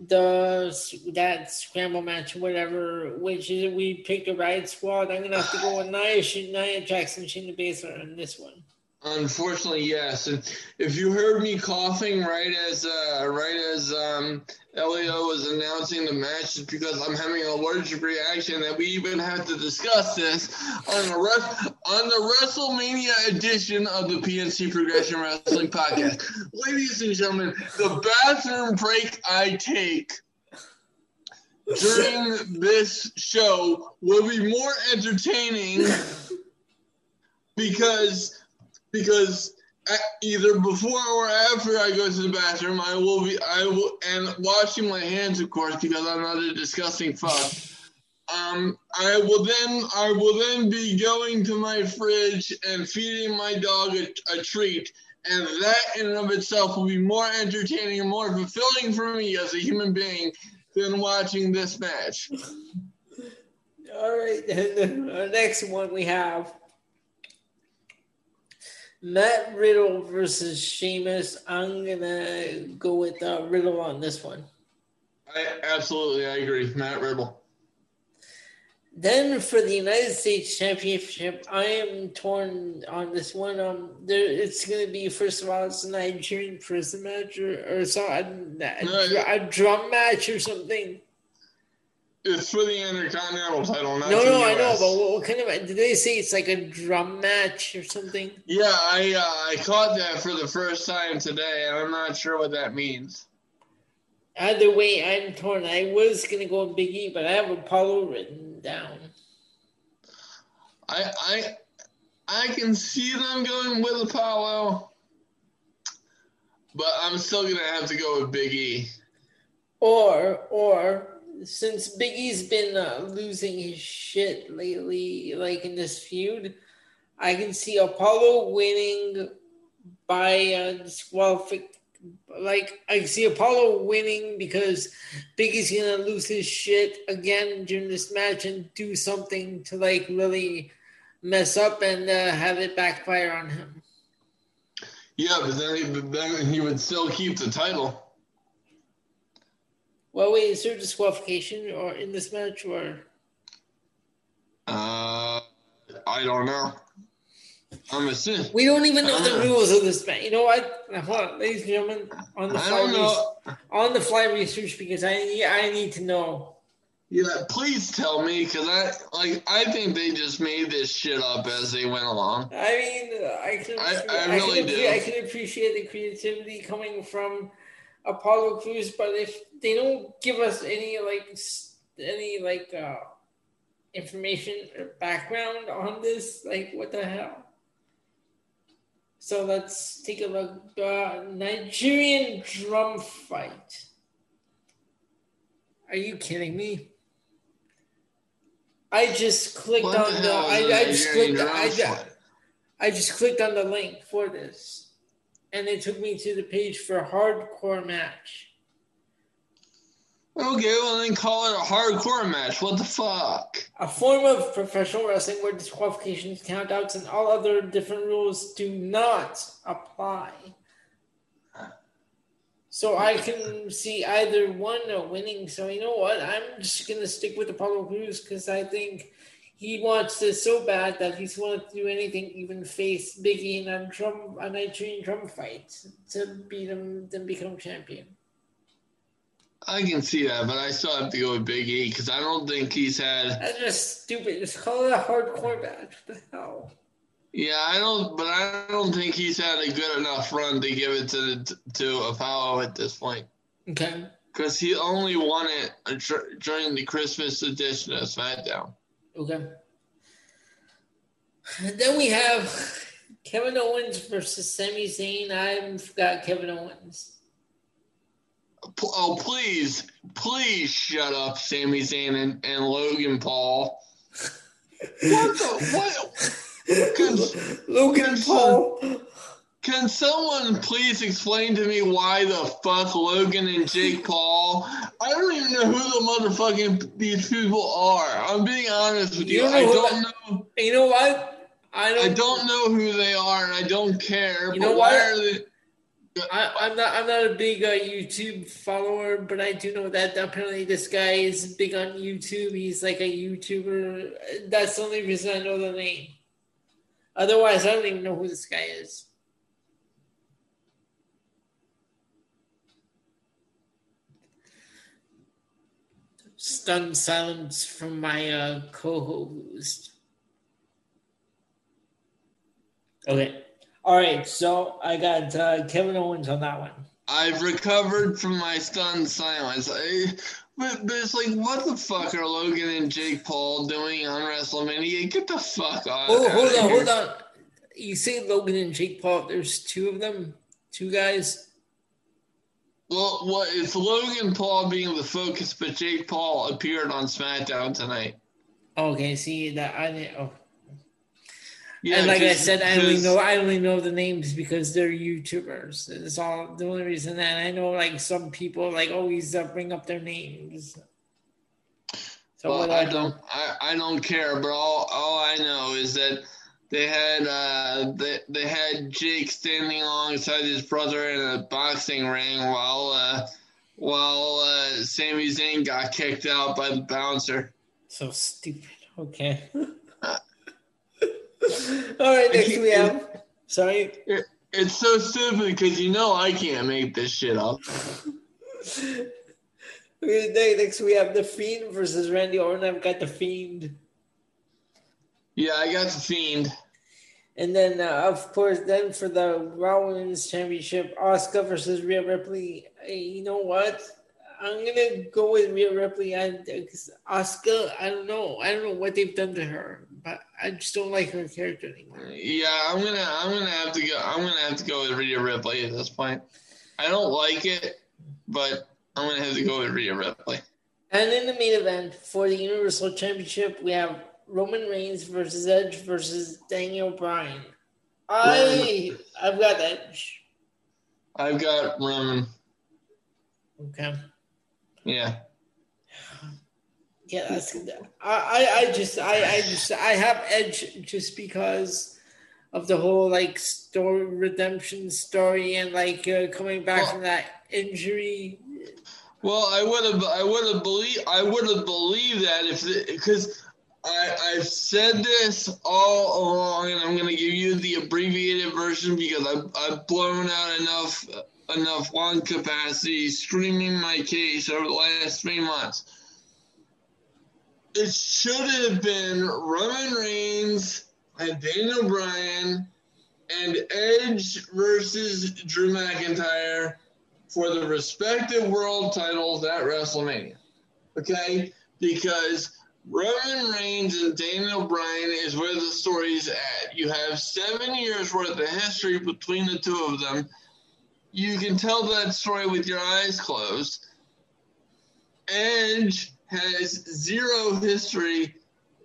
the that scramble match, whatever. Which is we picked the Riot Squad. I'm gonna have to go with Nia, Nia Jackson, Shayna Baszler on this one. Unfortunately, yes. And if you heard me coughing right as uh, right as um, Elio was announcing the match, it's because I'm having an allergic reaction, that we even have to discuss this on the on the WrestleMania edition of the PNC Progression Wrestling Podcast. Ladies and gentlemen, the bathroom break I take during this show will be more entertaining because because either before or after I go to the bathroom, I will be I will and washing my hands, of course, because I'm not a disgusting fuck. Um, I will then I will then be going to my fridge and feeding my dog a, a treat, and that in and of itself will be more entertaining and more fulfilling for me as a human being than watching this match. All right, the next one we have Matt Riddle versus Sheamus. I'm gonna go with uh, Riddle on this one. I absolutely I agree, Matt Riddle. Then for the United States Championship, I am torn on this one. Um, there, it's going to be first of all, it's a Nigerian prison match or, or so a, a, a drum match or something. It's for the Intercontinental title. no, no, I know, but what, what, kind of did they say? It's like a drum match or something. Yeah, I uh, I caught that for the first time today, and I'm not sure what that means. Either way, I'm torn. I was gonna go with Big E, but I have Apollo written down. I I I can see them going with Apollo, but I'm still gonna have to go with Big E. Or, or since Big E's been uh, losing his shit lately, like in this feud, I can see Apollo winning by uh, disqualification. Like I see Apollo winning because Big E's gonna lose his shit again during this match and do something to like really mess up and uh, have it backfire on him. Yeah, but then he, then he would still keep the title. Well, wait, is there disqualification or in this match or? Uh, I don't know. I'm assuming. We don't even know the rules of this match. You know what? Hold on, ladies and gentlemen, on the fly, res- on the fly research because I I need to know. Yeah, please tell me because I like I think they just made this shit up as they went along. I mean, I can I, I really I can, do. I can appreciate the creativity coming from Apollo Crews, but if they don't give us any like any like uh information or background on this, like what the hell? So let's take a look. Uh, Nigerian drum fight. Are you kidding me? I just clicked what on the. the I, I just clicked. I, I just clicked on the link for this, and they took me to the page for a hardcore match. Okay, well then call it a hardcore match. What the fuck? A form of professional wrestling where disqualifications, countouts, and all other different rules do not apply. So I can see either one or winning. So you know what? I'm just gonna stick with Apollo Crews because I think he wants this so bad that he's willing to do anything, even face Biggie in a drum a Nigerian drum fight to beat him, then become champion. I can see that, but I still have to go with Big E because I don't think he's had. That's just stupid. Just call it a hardcore match. What the hell? Yeah, I don't, but I don't think he's had a good enough run to give it to to Apollo at this point. Okay. Because he only won it during the Christmas edition of SmackDown. Okay. Then we have Kevin Owens versus Sami Zayn. I've got Kevin Owens oh please, please shut up, Sami Zayn and, and Logan Paul. what the what? Logan Paul. Uh, Can someone please explain to me why the fuck Logan and Jake Paul? I don't even know who the motherfucking these people are. I'm being honest with you. you know I don't know. You know what? I don't. I don't know who they are, and I don't care. You know why what? are they? I, am not. I'm not a big uh, YouTube follower, but I do know that apparently this guy is big on YouTube. He's like a YouTuber. That's the only reason I know the name. Otherwise, I don't even know who this guy is. Stunned silence from my uh, co-host. Okay. All right, so I got uh, Kevin Owens on that one. I've recovered from my stunned silence. I, but, but, it's like, what the fuck are Logan and Jake Paul doing on WrestleMania? Get the fuck out! Oh, hold on, hold on. You say Logan and Jake Paul? There's two of them, two guys. Well, what it's Logan Paul being the focus, but Jake Paul appeared on SmackDown tonight. Okay, see that I didn't. Oh, yeah, and like I said, I only know I only know the names because they're YouTubers. It's all the only reason that I know. Like some people, like always uh, bring up their names. So well, I don't, I, I don't care. But all all I know is that they had uh they, they had Jake standing alongside his brother in a boxing ring while uh while uh Sami Zayn got kicked out by the bouncer. So stupid. Okay. All right, next we have. Sorry. It, it's so stupid because you know I can't make this shit up. next we have the Fiend versus Randy Orton. I've got the Fiend. Yeah, I got the Fiend. And then, uh, of course, then for the Raw Women's Championship, Asuka versus Rhea Ripley. You know what? I'm gonna go with Rhea Ripley. I because Asuka, I don't know. I don't know what they've done to her but I just don't like her character anymore. Yeah, I'm gonna I'm gonna have to go. I'm gonna have to go with Rhea Ripley at this point. I don't like it, but I'm gonna have to go with Rhea Ripley. And in the main event for the Universal Championship, we have Roman Reigns versus Edge versus Daniel Bryan. I I've got Edge. I've got Roman. Okay. Yeah. Yeah, that's I, I just I, I just I have Edge just because of the whole like story redemption story and like uh, coming back well, from that injury. Well, I would have I would have believed I would have believed that if because I I've said this all along and I'm going to give you the abbreviated version because I've I've blown out enough enough lung capacity screaming my case over the last three months it should have been Roman Reigns and Daniel Bryan and Edge versus Drew McIntyre for the respective world titles at WrestleMania. Okay? Because Roman Reigns and Daniel Bryan is where the story's at. You have seven years worth of history between the two of them. You can tell that story with your eyes closed. Edge has zero history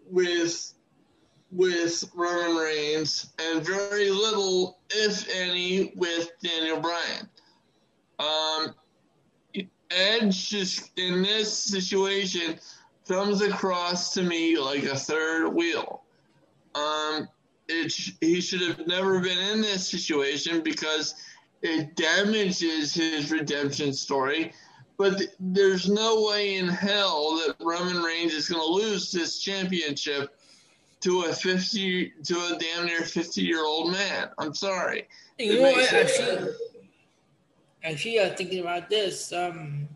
with with Roman Reigns and very little, if any, with Daniel Bryan. Um, Edge just in this situation comes across to me like a third wheel. Um, it he should have never been in this situation because it damages his redemption story but there's no way in hell that Roman Reigns is going to lose this championship to a 50 to a damn near 50 year old man. I'm sorry. You know what? Actually, actually, uh, thinking about this. Um,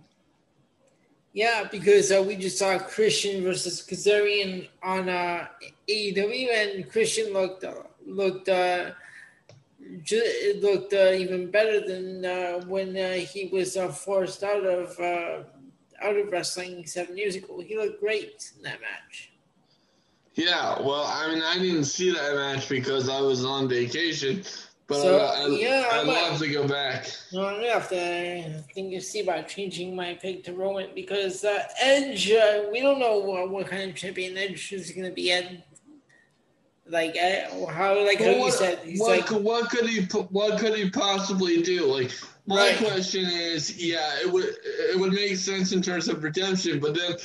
yeah, because uh, we just saw Christian versus Kazarian on uh, AEW, and Christian looked uh, looked uh, it looked uh, even better than uh, when uh, he was forced out of out of wrestling seven years ago. He looked great in that match. Yeah, well, I mean, I didn't see that match because I was on vacation, but so, I, I, yeah, I'd love to go back. I'm gonna have to think see about changing my pick to Roman because uh, Edge. we don't know what, what kind of champion Edge is gonna be at like uh, how like how what, you said he's what, like what could he what could he possibly do like my right. question is yeah it would it would make sense in terms of redemption but then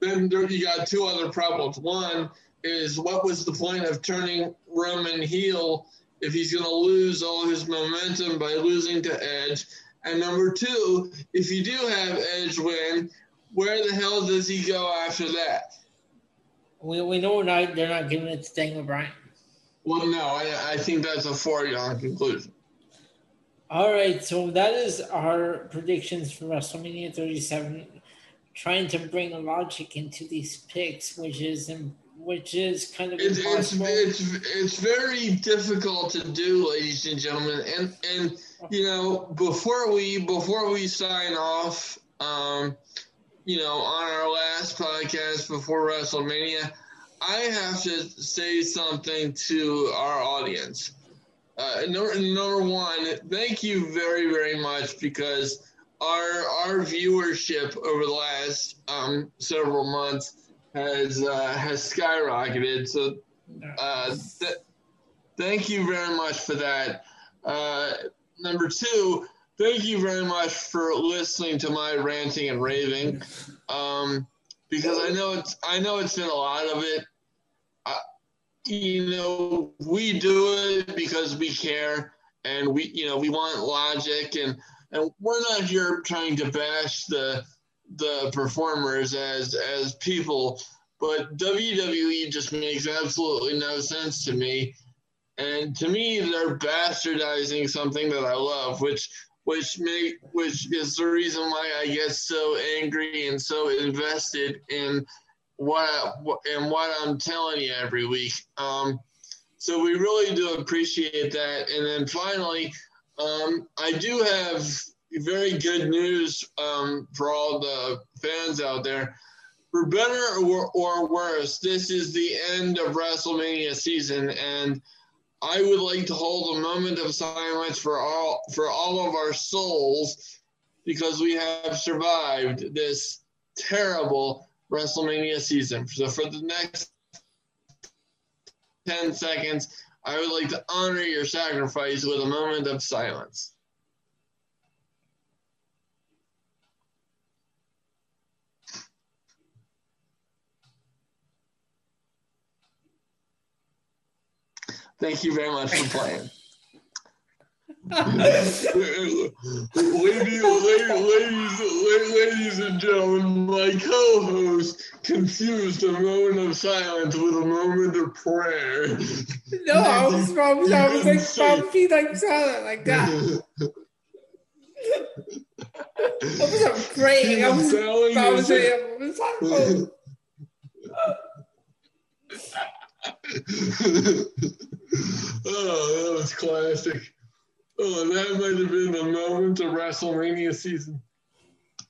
then there, you got two other problems one is what was the point of turning roman heel if he's going to lose all his momentum by losing to edge and number two if you do have edge win where the hell does he go after that we, we know not, they're not giving it to Daniel Bryan. Well, no, I, I think that's a foregone conclusion. All right, so that is our predictions for WrestleMania 37. Trying to bring a logic into these picks, which is which is kind of it's, impossible. It's, it's, it's very difficult to do, ladies and gentlemen. And and you know, before we before we sign off, um, you know, on our last podcast before WrestleMania, I have to say something to our audience. Uh, number, number one, thank you very, very much because our our viewership over the last um, several months has uh, has skyrocketed. So, uh, th- thank you very much for that. Uh, number two, thank you very much for listening to my ranting and raving. Um, because I know it's I know it's been a lot of it. I, you know, we do it because we care and we you know we want logic and and we're not here trying to bash the the performers as as people, but WWE just makes absolutely no sense to me. And to me, they're bastardizing something that I love, which which make which is the reason why I get so angry and so invested in what and what I'm telling you every week. Um, so we really do appreciate that. And then finally, um, I do have very good news um, for all the fans out there. For better or, or worse, this is the end of WrestleMania season, and I would like to hold a moment of silence for all for all of our souls because we have survived this terrible WrestleMania season. So for the next 10 seconds, I would like to honor your sacrifice with a moment of silence. Thank you very much for playing. ladies, ladies, ladies, ladies and gentlemen, my co-host confused a moment of silence with a moment of prayer. No, I was, I was, I was like, probably like silent like that. I was praying. I was, I was, I was, I was, oh, that was classic. Oh, that might have been the moment of WrestleMania season.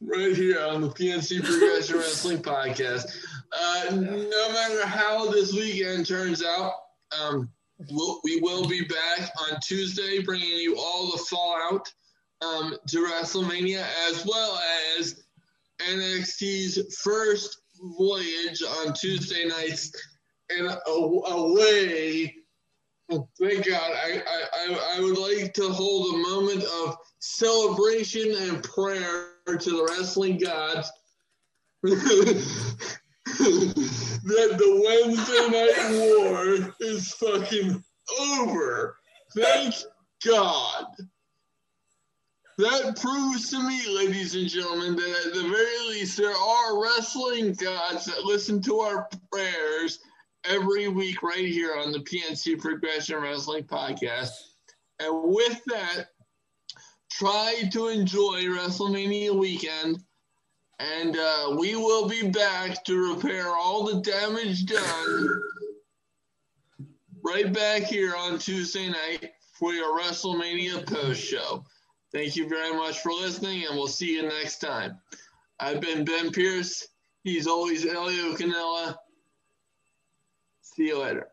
Right here on the PNC Progression Wrestling Podcast. Uh, no matter how this weekend turns out, um, we'll, we will be back on Tuesday bringing you all the fallout um, to WrestleMania as well as NXT's first voyage on Tuesday nights and away oh, thank God. I, I, I would like to hold a moment of celebration and prayer to the wrestling gods that the Wednesday Night War is fucking over. Thank God. That proves to me, ladies and gentlemen, that at the very least there are wrestling gods that listen to our prayers every week right here on the PNC Progression Wrestling Podcast. And with that, try to enjoy WrestleMania weekend. And uh, we will be back to repair all the damage done right back here on Tuesday night for your WrestleMania post show. Thank you very much for listening, and we'll see you next time. I've been Ben Pierce. He's always Elio Canella. See you later.